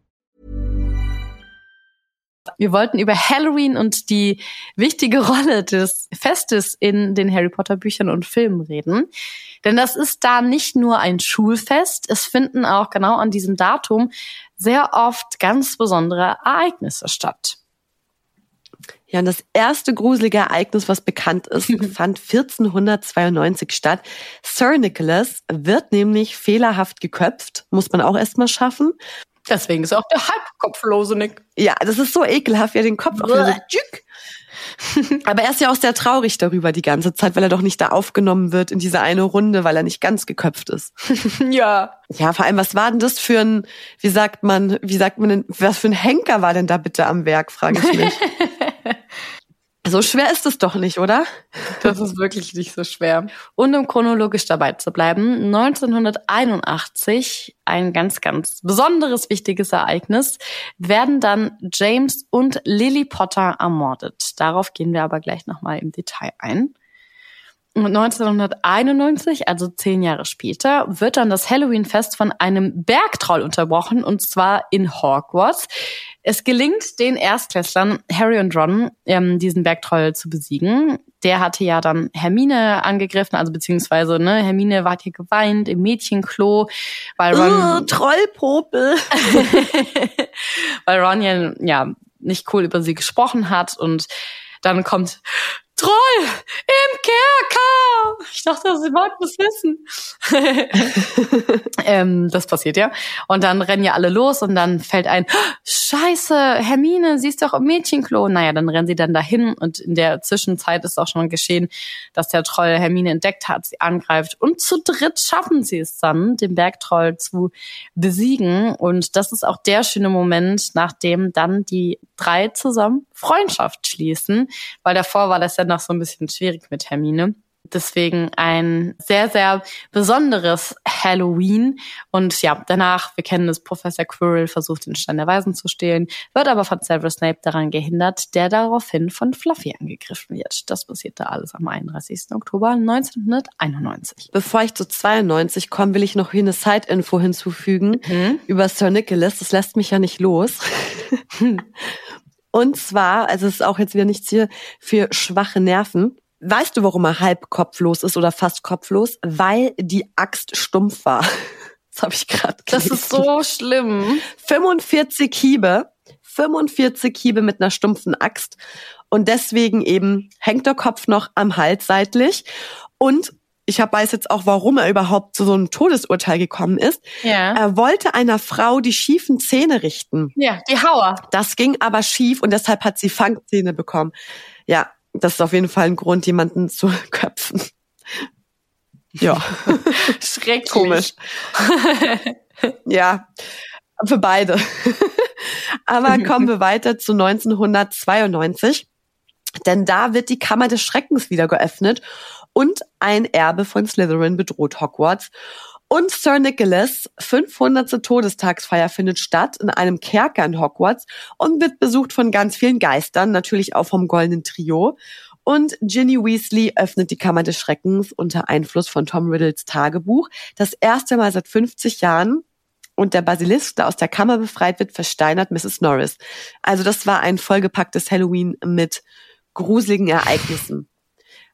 Wir wollten über Halloween und die wichtige (laughs) Rolle des Festes in den Harry Potter Büchern und Filmen reden. Denn das ist da nicht nur ein Schulfest, es finden auch genau an diesem Datum sehr oft ganz besondere Ereignisse statt. Ja, und das erste gruselige Ereignis, was bekannt ist, (laughs) fand 1492 statt. Sir Nicholas wird nämlich fehlerhaft geköpft, muss man auch erstmal schaffen. Deswegen ist auch der halbkopflose Nick. Ja, das ist so ekelhaft, wie er den Kopf so (laughs) Aber er ist ja auch sehr traurig darüber die ganze Zeit, weil er doch nicht da aufgenommen wird in diese eine Runde, weil er nicht ganz geköpft ist. (laughs) ja. Ja, vor allem, was war denn das für ein, wie sagt man, wie sagt man denn, was für ein Henker war denn da bitte am Werk, frage ich mich. (laughs) So schwer ist es doch nicht, oder? Das ist wirklich nicht so schwer. Und um chronologisch dabei zu bleiben, 1981, ein ganz, ganz besonderes, wichtiges Ereignis, werden dann James und Lily Potter ermordet. Darauf gehen wir aber gleich nochmal im Detail ein. Und 1991, also zehn Jahre später, wird dann das Halloween-Fest von einem Bergtroll unterbrochen, und zwar in Hogwarts. Es gelingt den Erstklässlern Harry und Ron, ähm, diesen Bergtroll zu besiegen. Der hatte ja dann Hermine angegriffen, also beziehungsweise ne, Hermine war hier geweint im Mädchenklo, weil Ron uh, Trollpopel, (laughs) weil Ron ja, ja nicht cool über sie gesprochen hat und dann kommt Troll im Kerker. Ich dachte, sie wollten das wissen. (laughs) ähm, das passiert ja. Und dann rennen ja alle los und dann fällt ein, Scheiße, Hermine, sie ist doch im Mädchenklo. Naja, dann rennen sie dann dahin und in der Zwischenzeit ist auch schon geschehen, dass der Troll Hermine entdeckt hat, sie angreift und zu dritt schaffen sie es dann, den Bergtroll zu besiegen. Und das ist auch der schöne Moment, nachdem dann die drei zusammen Freundschaft schließen, weil davor war das ja noch so ein bisschen schwierig mit Hermine. Deswegen ein sehr, sehr besonderes Halloween. Und ja, danach, wir kennen es, Professor Quirrell versucht den Stein der Weisen zu stehlen, wird aber von Severus Snape daran gehindert, der daraufhin von Fluffy angegriffen wird. Das passierte alles am 31. Oktober 1991. Bevor ich zu 92 komme, will ich noch hier eine Side-Info hinzufügen mhm. über Sir Nicholas. Das lässt mich ja nicht los. (laughs) Und zwar, also es ist auch jetzt wieder nichts hier für schwache Nerven. Weißt du, warum er halb kopflos ist oder fast kopflos? Weil die Axt stumpf war. (laughs) Das habe ich gerade Das ist so schlimm. 45 Hiebe, 45 Hiebe mit einer stumpfen Axt. Und deswegen eben hängt der Kopf noch am Hals seitlich. Und ich hab, weiß jetzt auch, warum er überhaupt zu so einem Todesurteil gekommen ist. Ja. Er wollte einer Frau die schiefen Zähne richten. Ja, die Hauer. Das ging aber schief und deshalb hat sie Fangzähne bekommen. Ja, das ist auf jeden Fall ein Grund, jemanden zu (laughs) köpfen. Ja. (laughs) Schrecklich. Komisch. (laughs) ja, für beide. aber kommen wir weiter zu 1992. Denn da wird die Kammer des Schreckens wieder geöffnet und ein Erbe von Slytherin bedroht Hogwarts. Und Sir Nicholas 500. Todestagsfeier findet statt in einem Kerker in Hogwarts und wird besucht von ganz vielen Geistern, natürlich auch vom Goldenen Trio. Und Ginny Weasley öffnet die Kammer des Schreckens unter Einfluss von Tom Riddles Tagebuch. Das erste Mal seit 50 Jahren. Und der Basilisk, der aus der Kammer befreit wird, versteinert Mrs. Norris. Also das war ein vollgepacktes Halloween mit gruseligen Ereignissen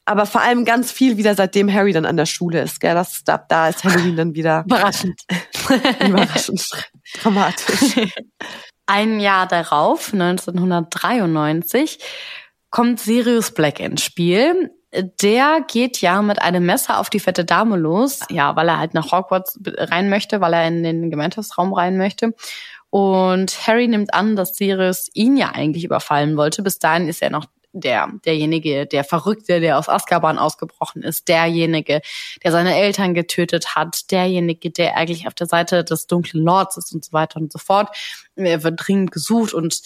aber vor allem ganz viel wieder seitdem Harry dann an der Schule ist. Gell? Das, da, da ist Halloween dann wieder (laughs) überraschend, (laughs) überraschend dramatisch. (laughs) Ein Jahr darauf, 1993, kommt Sirius Black ins Spiel. Der geht ja mit einem Messer auf die fette Dame los, ja, weil er halt nach Hogwarts rein möchte, weil er in den Gemeinschaftsraum rein möchte. Und Harry nimmt an, dass Sirius ihn ja eigentlich überfallen wollte. Bis dahin ist er noch der, derjenige, der Verrückte, der aus Azkaban ausgebrochen ist, derjenige, der seine Eltern getötet hat, derjenige, der eigentlich auf der Seite des dunklen Lords ist und so weiter und so fort. Er wird dringend gesucht und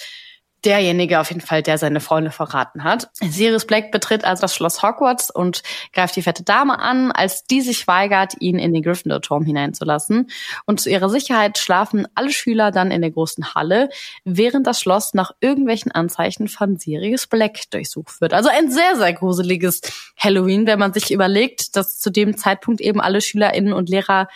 derjenige auf jeden Fall, der seine Freunde verraten hat. Sirius Black betritt also das Schloss Hogwarts und greift die fette Dame an, als die sich weigert, ihn in den Gryffindor-Turm hineinzulassen. Und zu ihrer Sicherheit schlafen alle Schüler dann in der großen Halle, während das Schloss nach irgendwelchen Anzeichen von Sirius Black durchsucht wird. Also ein sehr, sehr gruseliges Halloween, wenn man sich überlegt, dass zu dem Zeitpunkt eben alle SchülerInnen und Lehrer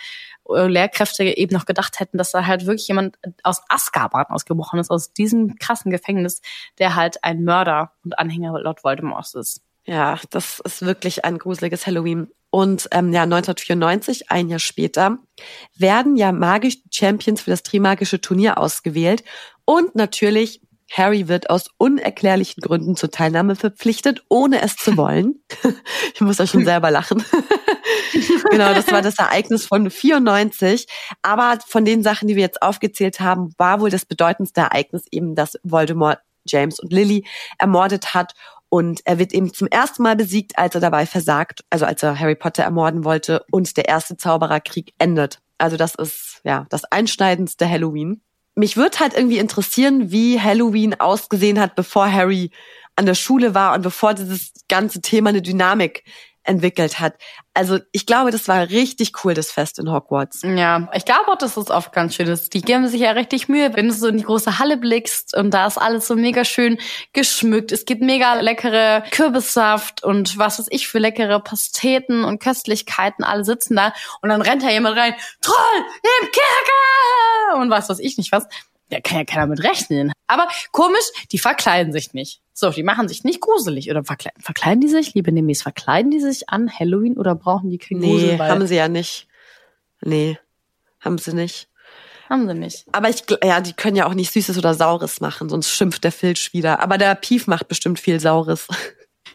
Lehrkräfte eben noch gedacht hätten, dass da halt wirklich jemand aus Azkaban ausgebrochen ist, aus diesem krassen Gefängnis, der halt ein Mörder und Anhänger Lord Voldemorts ist. Ja, das ist wirklich ein gruseliges Halloween. Und ähm, ja, 1994, ein Jahr später, werden ja magische Champions für das Trimagische Turnier ausgewählt. Und natürlich Harry wird aus unerklärlichen Gründen zur Teilnahme verpflichtet, ohne es zu wollen. (laughs) ich muss da schon selber lachen. (laughs) genau, das war das Ereignis von 94. Aber von den Sachen, die wir jetzt aufgezählt haben, war wohl das bedeutendste Ereignis eben, dass Voldemort James und Lily ermordet hat. Und er wird eben zum ersten Mal besiegt, als er dabei versagt, also als er Harry Potter ermorden wollte und der erste Zaubererkrieg endet. Also das ist ja das einschneidendste Halloween mich würde halt irgendwie interessieren, wie Halloween ausgesehen hat, bevor Harry an der Schule war und bevor dieses ganze Thema eine Dynamik entwickelt hat. Also ich glaube, das war richtig cool, das Fest in Hogwarts. Ja, ich glaube auch, dass es oft ganz schön ist. Die geben sich ja richtig Mühe, wenn du so in die große Halle blickst und da ist alles so mega schön geschmückt. Es gibt mega leckere Kürbissaft und was weiß ich für leckere Pasteten und Köstlichkeiten. Alle sitzen da und dann rennt da jemand rein, Troll im Kerker! Und was weiß ich nicht was. Da kann ja keiner mit rechnen. Aber komisch, die verkleiden sich nicht. So, die machen sich nicht gruselig. Oder verkleiden, verkleiden die sich, liebe Nemis, verkleiden die sich an Halloween oder brauchen die keinen Nee, Grusel? haben sie ja nicht. Nee, haben sie nicht. haben sie nicht. Aber ich, ja, die können ja auch nicht Süßes oder Saures machen, sonst schimpft der Filch wieder. Aber der Pief macht bestimmt viel Saures. (laughs)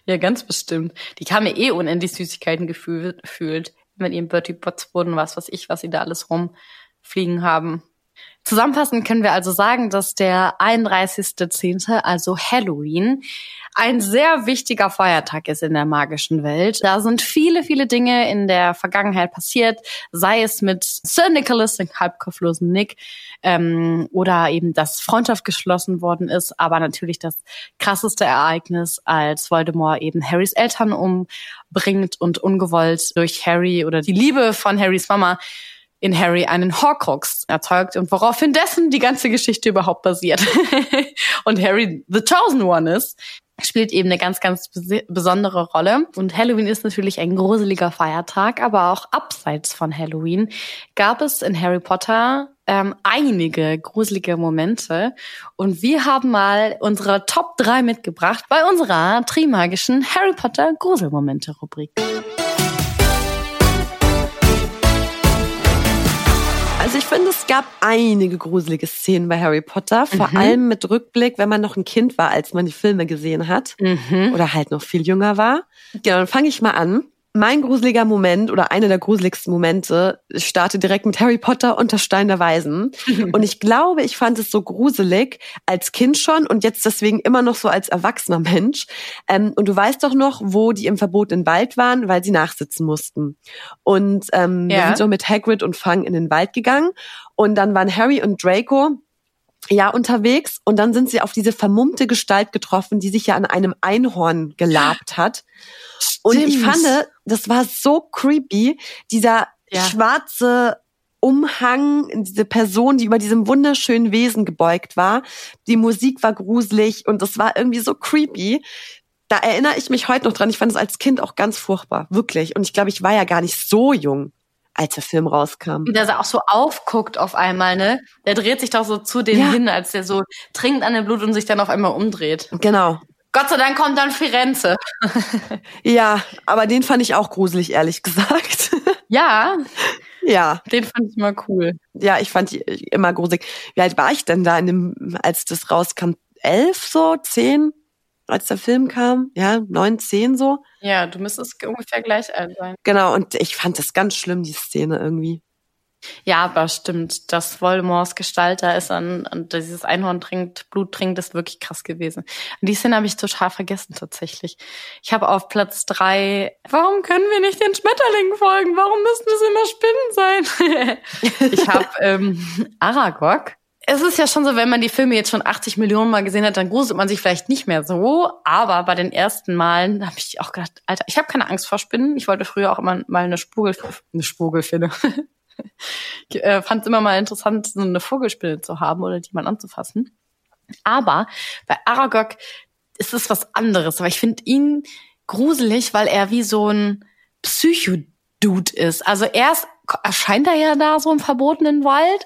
Ja, ganz bestimmt. Die haben ja eh unendlich Süßigkeiten gefühlt, fühlt mit ihrem Bertie Bots und was weiß ich, was sie da alles rumfliegen haben. Zusammenfassend können wir also sagen, dass der 31.10., also Halloween, ein sehr wichtiger Feiertag ist in der magischen Welt. Da sind viele, viele Dinge in der Vergangenheit passiert, sei es mit Sir Nicholas, dem halbkopflosen Nick, ähm, oder eben, dass Freundschaft geschlossen worden ist, aber natürlich das krasseste Ereignis, als Voldemort eben Harrys Eltern umbringt und ungewollt durch Harry oder die Liebe von Harrys Mama in Harry einen Horcrux erzeugt und woraufhin dessen die ganze Geschichte überhaupt basiert. (laughs) und Harry the Chosen One ist, spielt eben eine ganz, ganz besondere Rolle. Und Halloween ist natürlich ein gruseliger Feiertag, aber auch abseits von Halloween gab es in Harry Potter ähm, einige gruselige Momente. Und wir haben mal unsere Top 3 mitgebracht bei unserer trimagischen Harry Potter Gruselmomente-Rubrik. Also ich finde, es gab einige gruselige Szenen bei Harry Potter, vor allem mit Rückblick, wenn man noch ein Kind war, als man die Filme gesehen hat oder halt noch viel jünger war. Genau, dann fange ich mal an. Mein gruseliger Moment oder einer der gruseligsten Momente ich starte direkt mit Harry Potter und der Stein der Weisen. (laughs) und ich glaube, ich fand es so gruselig als Kind schon und jetzt deswegen immer noch so als erwachsener (laughs) Mensch. Ähm, und du weißt doch noch, wo die im verbotenen Wald waren, weil sie nachsitzen mussten. Und ähm, wir Ja. sind so mit Hagrid und Fang in den Wald gegangen und dann waren Harry und Draco ja unterwegs und dann sind sie auf diese vermummte Gestalt getroffen, die sich ja an einem Einhorn gelabt hat. (laughs) Und ich fand, das war so creepy, dieser Ja. schwarze Umhang, diese Person, die über diesem wunderschönen Wesen gebeugt war. Die Musik war gruselig und das war irgendwie so creepy. Da erinnere ich mich heute noch dran. Ich fand es als Kind auch ganz furchtbar, wirklich. Und ich glaube, ich war ja gar nicht so jung, als der Film rauskam. Wie der so auch so aufguckt auf einmal, ne? Der dreht sich doch so zu denen Ja. hin, als der so trinkt an dem Blut und sich dann auf einmal umdreht. Genau. Gott sei Dank kommt dann Firenze. (laughs) Ja, aber den fand ich auch gruselig, ehrlich gesagt. (laughs) Ja, ja, den fand ich mal cool. ja, ich fand die immer gruselig. Wie alt war ich denn da in dem, als das rauskam? Elf so, zehn, als der Film kam? Ja, neun, zehn so. Ja, du müsstest ungefähr gleich alt sein. Genau, und ich fand das ganz schlimm, die Szene irgendwie. Ja, aber stimmt, dass Voldemorts Gestalt da ist und, und dieses Einhorn trinkt, Blut trinkt, ist wirklich krass gewesen. Und die Szene habe ich total vergessen tatsächlich. Ich habe auf Platz drei, warum können wir nicht den Schmetterlingen folgen? Warum müssen es immer Spinnen sein? (laughs) ich habe ähm, Aragog. Es ist ja schon so, wenn man die Filme jetzt schon 80 Millionen Mal gesehen hat, dann gruselt man sich vielleicht nicht mehr so. Aber bei den ersten Malen habe ich auch gedacht, Alter, ich habe keine Angst vor Spinnen. Ich wollte früher auch immer mal eine Spurgel, eine Spurgelfinne. Ich äh, fand es immer mal interessant, so eine Vogelspinne zu haben oder die mal anzufassen. Aber bei Aragog ist es was anderes, weil ich finde ihn gruselig, weil er wie so ein Psycho-Dude ist. Also erst erscheint er ja da so im verbotenen Wald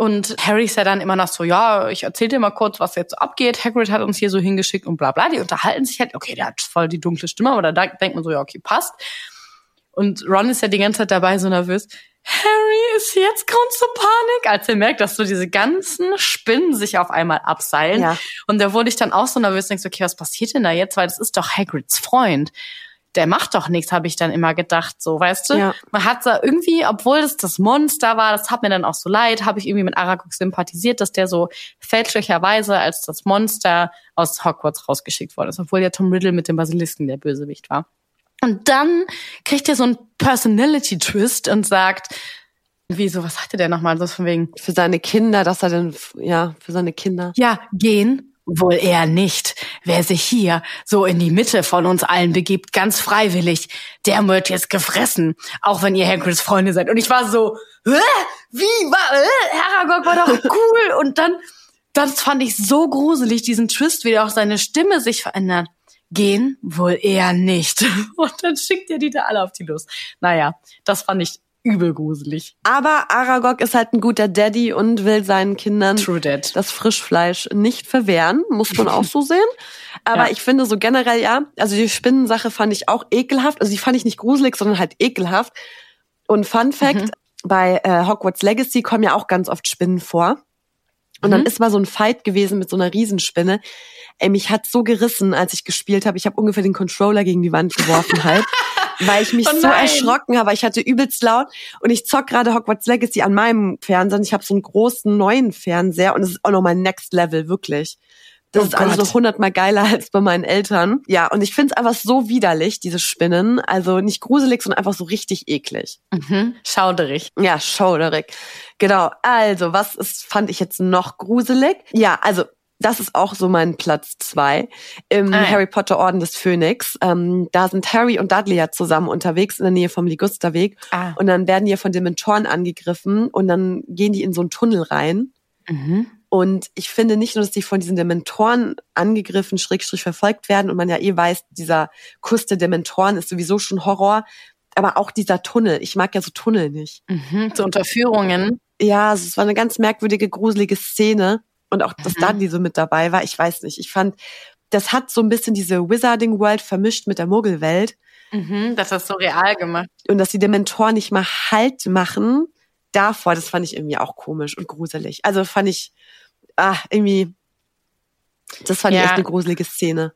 und Harry ist ja dann immer noch so, ja, ich erzähl dir mal kurz, was jetzt so abgeht. Hagrid hat uns hier so hingeschickt und bla bla. Die unterhalten sich halt, okay, der hat voll die dunkle Stimme, aber da denkt man so, ja, okay, passt. Und Ron ist ja die ganze Zeit dabei so nervös. Harry ist jetzt Grund zur Panik, als er merkt, dass so diese ganzen Spinnen sich auf einmal abseilen. Ja. Und da wurde ich dann auch so nervös, denkst, okay, was passiert denn da jetzt? Weil das ist doch Hagrids Freund. Der macht doch nichts, habe ich dann immer gedacht, so, weißt du? Ja. Man hat da irgendwie, obwohl das das Monster war, das hat mir dann auch so leid, habe ich irgendwie mit Aragog sympathisiert, dass der so fälschlicherweise als das Monster aus Hogwarts rausgeschickt worden ist, obwohl ja Tom Riddle mit dem Basilisken der Bösewicht war. Und dann kriegt er so einen Personality-Twist und sagt, wieso, was sagte der nochmal? So von wegen, Für seine Kinder, dass er dann, ja, für seine Kinder. ja, gehen Wohl eher nicht. Wer sich hier so in die Mitte von uns allen begibt, ganz freiwillig, der wird jetzt gefressen, auch wenn ihr Hagrids Freunde seid. Und ich war so, Hä? wie war, äh? Aragog war doch (laughs) cool. Und dann, das fand ich so gruselig, diesen Twist, wie auch seine Stimme sich verändert. Gehen wohl eher nicht. (laughs) Und dann schickt er die da alle auf die Lust. Naja, das fand ich übel gruselig. Aber Aragog ist halt ein guter Daddy und will seinen Kindern das Frischfleisch nicht verwehren, muss man auch so (laughs) sehen. Aber Ja. ich finde so generell ja, also die Spinnensache fand ich auch ekelhaft. Also die fand ich nicht gruselig, sondern halt ekelhaft. Und Fun Fact, Mhm. bei äh, Hogwarts Legacy kommen ja auch ganz oft Spinnen vor. Und Mhm. dann ist mal so ein Fight gewesen mit so einer Riesenspinne. Ey, mich hat so gerissen, als ich gespielt habe. Ich habe ungefähr den Controller gegen die Wand geworfen halt. (laughs) Weil ich mich Oh so erschrocken habe. Ich hatte übelst laut und ich zock gerade Hogwarts Legacy an meinem Fernseher. und Ich habe so einen großen neuen Fernseher und es ist auch nochmal Next Level, wirklich. Das Oh ist alles Gott. noch hundertmal geiler als bei meinen Eltern. Ja, und ich find's einfach so widerlich, diese Spinnen. Also nicht gruselig, sondern einfach so richtig eklig. Mhm. Schauderig. Ja, schauderig. Genau. Also, was ist, fand ich jetzt noch gruselig? Ja, also, das ist auch so mein Platz zwei im Ah, ja. Harry Potter Orden des Phönix. Ähm, da sind Harry und Dudley ja zusammen unterwegs in der Nähe vom Ligusterweg. Ah. Und dann werden die ja von Dementoren angegriffen und dann gehen die in so einen Tunnel rein. Mhm. Und ich finde nicht nur, dass die von diesen Dementoren angegriffen, schrägstrich verfolgt werden und man ja eh weiß, dieser Kuss der Dementoren ist sowieso schon Horror. Aber auch dieser Tunnel. Ich mag ja so Tunnel nicht. Mhm. So Unterführungen. Ja, es war eine ganz merkwürdige, gruselige Szene. Und auch, dass Mhm. Dudley so mit dabei war, ich weiß nicht. Ich fand, das hat so ein bisschen diese Wizarding World vermischt mit der Muggelwelt. Mhm. Das ist so real gemacht. Und dass die Dementoren nicht mal Halt machen davor, das fand ich irgendwie auch komisch und gruselig. Also fand ich, ah, irgendwie, das fand ich Ja. echt eine gruselige Szene.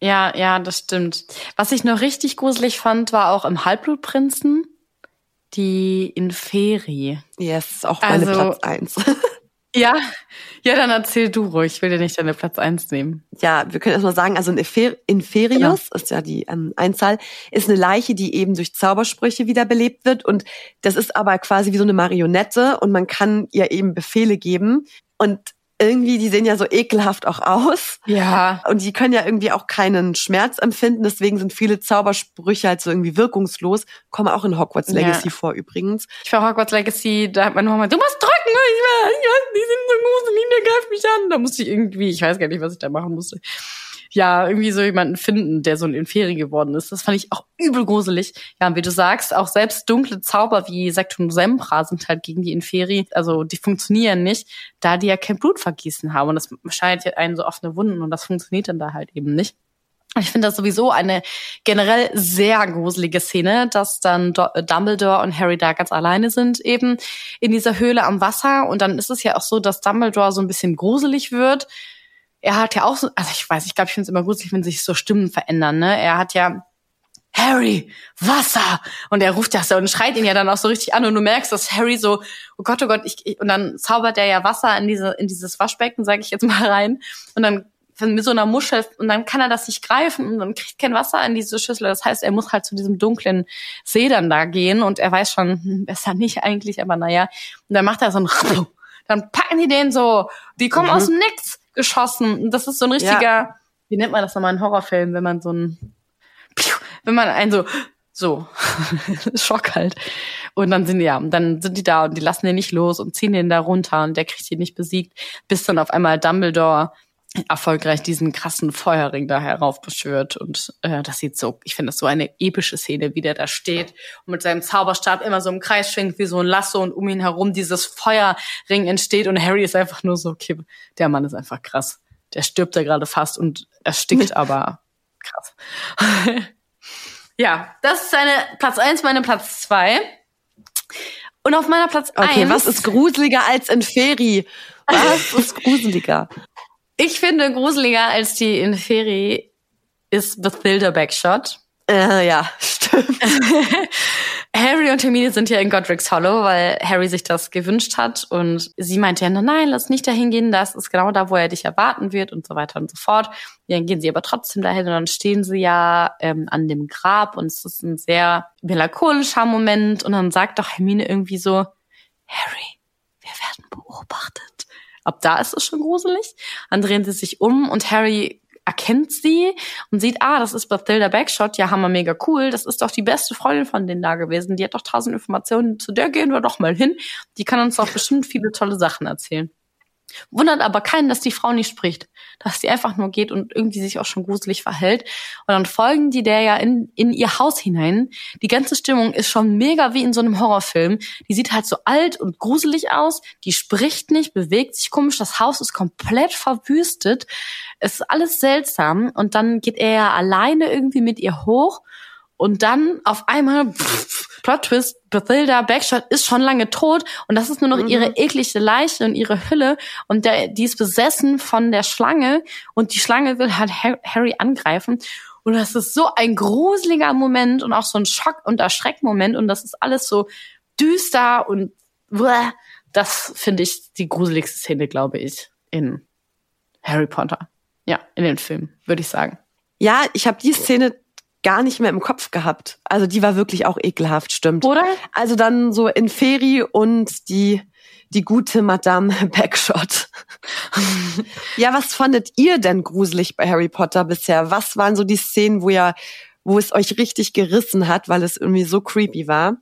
Ja, ja, das stimmt. Was ich noch richtig gruselig fand, war auch im Halbblutprinzen die Inferi. Yes, ist auch meine Also- Platz eins. (laughs) Ja, ja, dann erzähl du ruhig. Ich will dir nicht deine Platz eins nehmen. ja, wir können erstmal sagen, also ein Infer Inferius, ist ja die ähm, Einzahl, ist eine Leiche, die eben durch Zaubersprüche wiederbelebt wird. Und das ist aber quasi wie so eine Marionette und man kann ihr eben Befehle geben. Und irgendwie, die sehen ja so ekelhaft auch aus. Ja. Und die können ja irgendwie auch keinen Schmerz empfinden, deswegen sind viele Zaubersprüche halt so irgendwie wirkungslos. Kommen auch in Hogwarts Ja. Legacy vor übrigens. Ich war Hogwarts Legacy, da hat meine Mama, du musst drücken. Ich war, ich weiß, die sind so gruselig, der greift mich an. Da musste ich irgendwie, ich weiß gar nicht, was ich da machen musste. Ja, irgendwie so jemanden finden, der so ein Inferi geworden ist. Das fand ich auch übel gruselig. Ja, und wie du sagst, auch selbst dunkle Zauber wie Sektum Sempra sind halt gegen die Inferi, also die funktionieren nicht, da die ja kein Blutvergießen haben. Und das scheint ja einen so offene Wunden und das funktioniert dann da halt eben nicht. Ich finde das sowieso eine generell sehr gruselige Szene, dass dann Do Dumbledore und Harry da ganz alleine sind, eben in dieser Höhle am Wasser. Und dann ist es ja auch so, dass Dumbledore so ein bisschen gruselig wird. Er hat ja auch so, also ich weiß, ich glaube, ich finde es immer gruselig, wenn sich so Stimmen verändern. Ne? Er hat ja Harry, Wasser! Und er ruft das so und schreit ihn ja dann auch so richtig an und du merkst, dass Harry so, oh Gott, oh Gott, ich, ich und dann zaubert er ja Wasser in diese in dieses Waschbecken, sage ich jetzt mal rein und dann mit so einer Muschel und dann kann er das nicht greifen und dann kriegt kein Wasser in diese Schüssel. Das heißt, er muss halt zu diesem dunklen See dann da gehen und er weiß schon, hm, besser nicht eigentlich, aber naja. Und dann macht er so ein (laughs) dann packen die den so, die kommen aus dem Nix geschossen. Das ist so ein richtiger, wie nennt man das nochmal in Horrorfilmen, wenn man so ein, wenn man einen so, so, (laughs) Schock halt. Und dann sind die, ja, und dann sind die da und die lassen den nicht los und ziehen den da runter und der kriegt ihn nicht besiegt, bis dann auf einmal Dumbledore erfolgreich diesen krassen Feuerring da heraufbeschwört und äh, das sieht so, ich finde das so eine epische Szene, wie der da steht und mit seinem Zauberstab immer so im Kreis schwingt wie so ein Lasso und um ihn herum dieses Feuerring entsteht und Harry ist einfach nur so, okay, der Mann ist einfach krass. Der stirbt da gerade fast und erstickt (laughs) aber krass. (laughs) ja, das ist seine Platz eins, meine Platz zwei Und auf meiner Platz Okay, eins was ist gruseliger als Inferi? Was ist gruseliger? Ich finde gruseliger als die Inferi ist Bathilda Backshot. Äh, ja, (laughs) stimmt. (laughs) Harry und Hermine sind ja in Godric's Hollow, weil Harry sich das gewünscht hat und sie meinte ja, nein, lass nicht dahin gehen, das ist genau da, wo er dich erwarten wird und so weiter und so fort. Dann gehen sie aber trotzdem dahin und dann stehen sie ja ähm, an dem Grab und es ist ein sehr melancholischer Moment und dann sagt doch Hermine irgendwie so, Harry, wir werden beobachtet. Ab da ist es schon gruselig. Dann drehen sie sich um und Harry erkennt sie und sieht, ah, das ist Bathilda Backshot, ja, hammer mega cool, das ist doch die beste Freundin von denen da gewesen, die hat doch tausend Informationen, zu der gehen wir doch mal hin, die kann uns doch bestimmt viele tolle Sachen erzählen. Wundert aber keinen, dass die Frau nicht spricht, dass sie einfach nur geht und irgendwie sich auch schon gruselig verhält. Und dann folgen die der ja in, in ihr Haus hinein. Die ganze Stimmung ist schon mega wie in so einem Horrorfilm. Die sieht halt so alt und gruselig aus. Die spricht nicht, bewegt sich komisch. Das Haus ist komplett verwüstet. Es ist alles seltsam. Und dann geht er ja alleine irgendwie mit ihr hoch und dann auf einmal pff, Plot Twist, Bathilda Backshot ist schon lange tot und das ist nur noch mhm. ihre eklige Leiche und ihre Hülle und der, die ist besessen von der Schlange und die Schlange will halt Harry angreifen und das ist so ein gruseliger Moment und auch so ein Schock- und Erschreckmoment und das ist alles so düster und bleh. das finde ich die gruseligste Szene, glaube ich, in Harry Potter. Ja, in den Filmen, würde ich sagen. Ja, ich habe die Szene gar nicht mehr im Kopf gehabt. Also die war wirklich auch ekelhaft, stimmt. Oder? Also dann so in Feri und die die gute Madame (laughs) Backshot. ja, was fandet ihr denn gruselig bei Harry Potter bisher? Was waren so die Szenen, wo ihr, wo es euch richtig gerissen hat, weil es irgendwie so creepy war?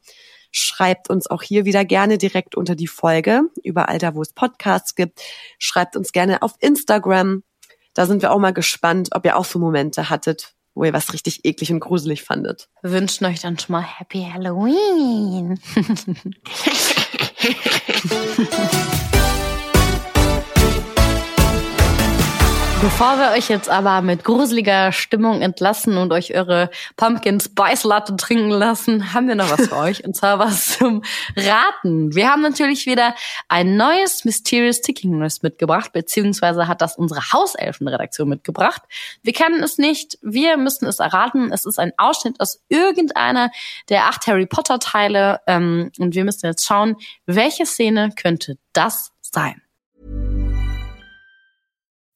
Schreibt uns auch hier wieder gerne direkt unter die Folge, überall da, wo es Podcasts gibt. Schreibt uns gerne auf Instagram. Da sind wir auch mal gespannt, ob ihr auch so Momente hattet, wo ihr was richtig eklig und gruselig fandet. Wir wünschen euch dann schon mal Happy Halloween. (laughs) Bevor wir euch jetzt aber mit gruseliger Stimmung entlassen und euch eure Pumpkin Spice Latte trinken lassen, haben wir noch was für euch. Und zwar was zum Raten. Wir haben natürlich wieder ein neues Mysterious Ticking News mitgebracht, beziehungsweise hat das unsere Hauselfenredaktion mitgebracht. Wir kennen es nicht, wir müssen es erraten. Es ist ein Ausschnitt aus irgendeiner der acht Harry Potter Teile. Ähm, und wir müssen jetzt schauen, welche Szene könnte das sein.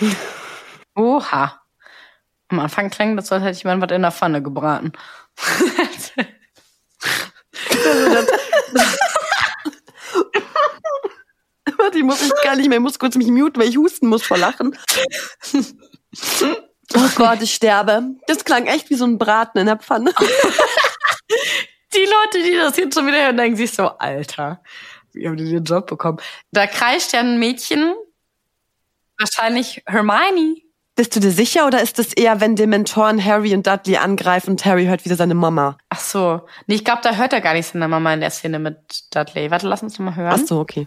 (laughs) Oha. Am Anfang klang das, als hätte ich mal was in der Pfanne gebraten. (laughs) Warte, ich muss mich gar nicht mehr, ich muss kurz mich muten, weil ich husten muss vor Lachen. (laughs) Oh Gott, ich sterbe. Das klang echt wie so ein Braten in der Pfanne. Die Leute, die das jetzt schon wieder hören, denken sich so, Alter, wie haben die den Job bekommen? Da kreischt ja ein Mädchen, wahrscheinlich Hermione. Bist du dir sicher oder ist das eher, wenn Dementoren Harry und Dudley angreifen und Harry hört wieder seine Mama? Ach so. Nee, ich glaube, da hört er gar nicht seine Mama in der Szene mit Dudley. Warte, lass uns mal hören. Ach so, okay.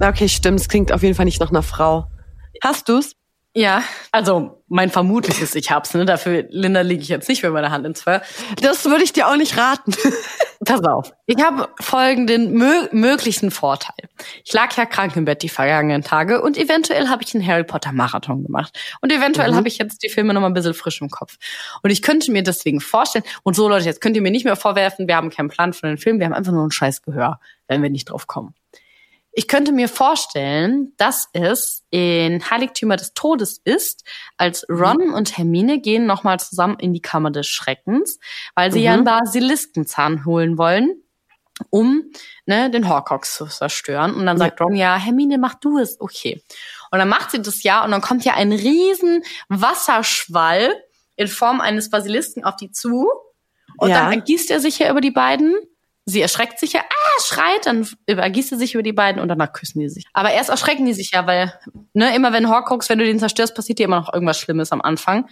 Okay, stimmt. Es klingt auf jeden Fall nicht nach einer Frau. Hast du's? Ja, also mein vermutliches Ich hab's, ne? Dafür, Linda, liege ich jetzt nicht mit meiner Hand ins Feuer. Das würde ich dir auch nicht raten. (laughs) Pass auf. Ich habe folgenden mö möglichen Vorteil. Ich lag ja krank im Bett die vergangenen Tage und eventuell habe ich einen Harry Potter Marathon gemacht. Und eventuell mhm. habe ich jetzt die Filme noch mal ein bisschen frisch im Kopf. Und ich könnte mir deswegen vorstellen, und so Leute, jetzt könnt ihr mir nicht mehr vorwerfen, wir haben keinen Plan von den Filmen, wir haben einfach nur ein scheiß Gehör, wenn wir nicht drauf kommen. Ich könnte mir vorstellen, dass es in Heiligtümer des Todes ist, als Ron mhm. und Hermine gehen nochmal zusammen in die Kammer des Schreckens, weil sie mhm. ja einen Basiliskenzahn holen wollen, um ne, den Horcrux zu zerstören. Und dann sagt Ron, ja, Hermine, mach du es. Okay. Und dann macht sie das ja und dann kommt ja ein riesen Wasserschwall in Form eines Basilisken auf die zu. Und ja. dann ergießt er sich ja über die beiden. Sie erschreckt sich ja, ah, schreit, dann übergießt sie sich über die beiden und danach küssen die sich. Aber erst erschrecken die sich ja, weil ne, immer wenn Horcrux, wenn du den zerstörst, passiert dir immer noch irgendwas Schlimmes am Anfang.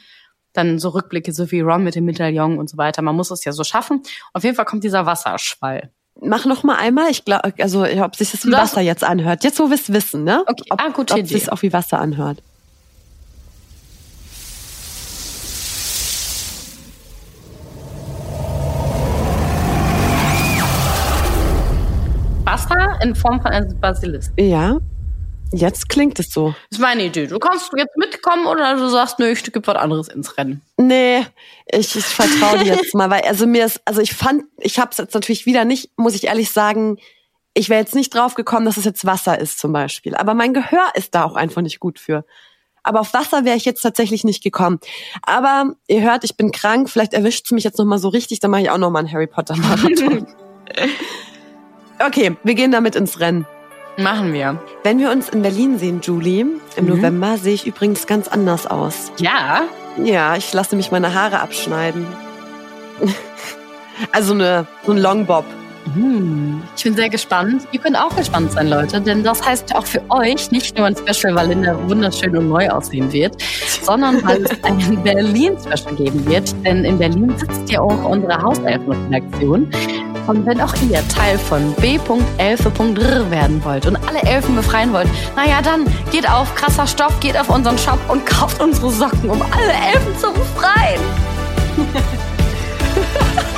Dann so Rückblicke, so wie Ron mit dem Medaillon und so weiter. Man muss es ja so schaffen. Auf jeden Fall kommt dieser Wasserschwall. Mach noch mal einmal. Ich glaube, also ob sich das wie Wasser jetzt anhört. Jetzt, wo wir es wissen, ne? Okay. Ob, Ah, gute ob Idee. sich auch wie Wasser anhört. In Form von einem Basilisk. Ja. Jetzt klingt es so. Das ist meine Idee. Du kannst jetzt mitkommen oder du sagst, nö, ich gebe was anderes ins Rennen. Nee, ich, ich vertraue dir jetzt mal, weil also mir ist, also ich fand, ich habe es jetzt natürlich wieder nicht, muss ich ehrlich sagen, ich wäre jetzt nicht drauf gekommen, dass es jetzt Wasser ist zum Beispiel. Aber mein Gehör ist da auch einfach nicht gut für. Aber auf Wasser wäre ich jetzt tatsächlich nicht gekommen. Aber ihr hört, ich bin krank. Vielleicht erwischt es mich jetzt noch mal so richtig. Dann mache ich auch noch mal einen Harry Potter Marathon. (laughs) okay, wir gehen damit ins Rennen. Machen wir. Wenn wir uns in Berlin sehen, Julie, im Mhm. November sehe ich übrigens ganz anders aus. Ja. Ja, ich lasse mich meine Haare abschneiden. (laughs) Also eine, so ein Longbob. Ich bin sehr gespannt. Ihr könnt auch gespannt sein, Leute, denn das heißt auch für euch nicht nur ein Special, weil Linda wunderschön und neu aussehen wird, (laughs) sondern weil es ein Berlin-Special geben wird. Denn in Berlin sitzt ja auch unsere Hauselfen-Redaktion. Und wenn auch ihr Teil von b.elfe.r werden wollt und alle Elfen befreien wollt, naja, dann geht auf krasser Stoff, geht auf unseren Shop und kauft unsere Socken, um alle Elfen zu befreien. (laughs)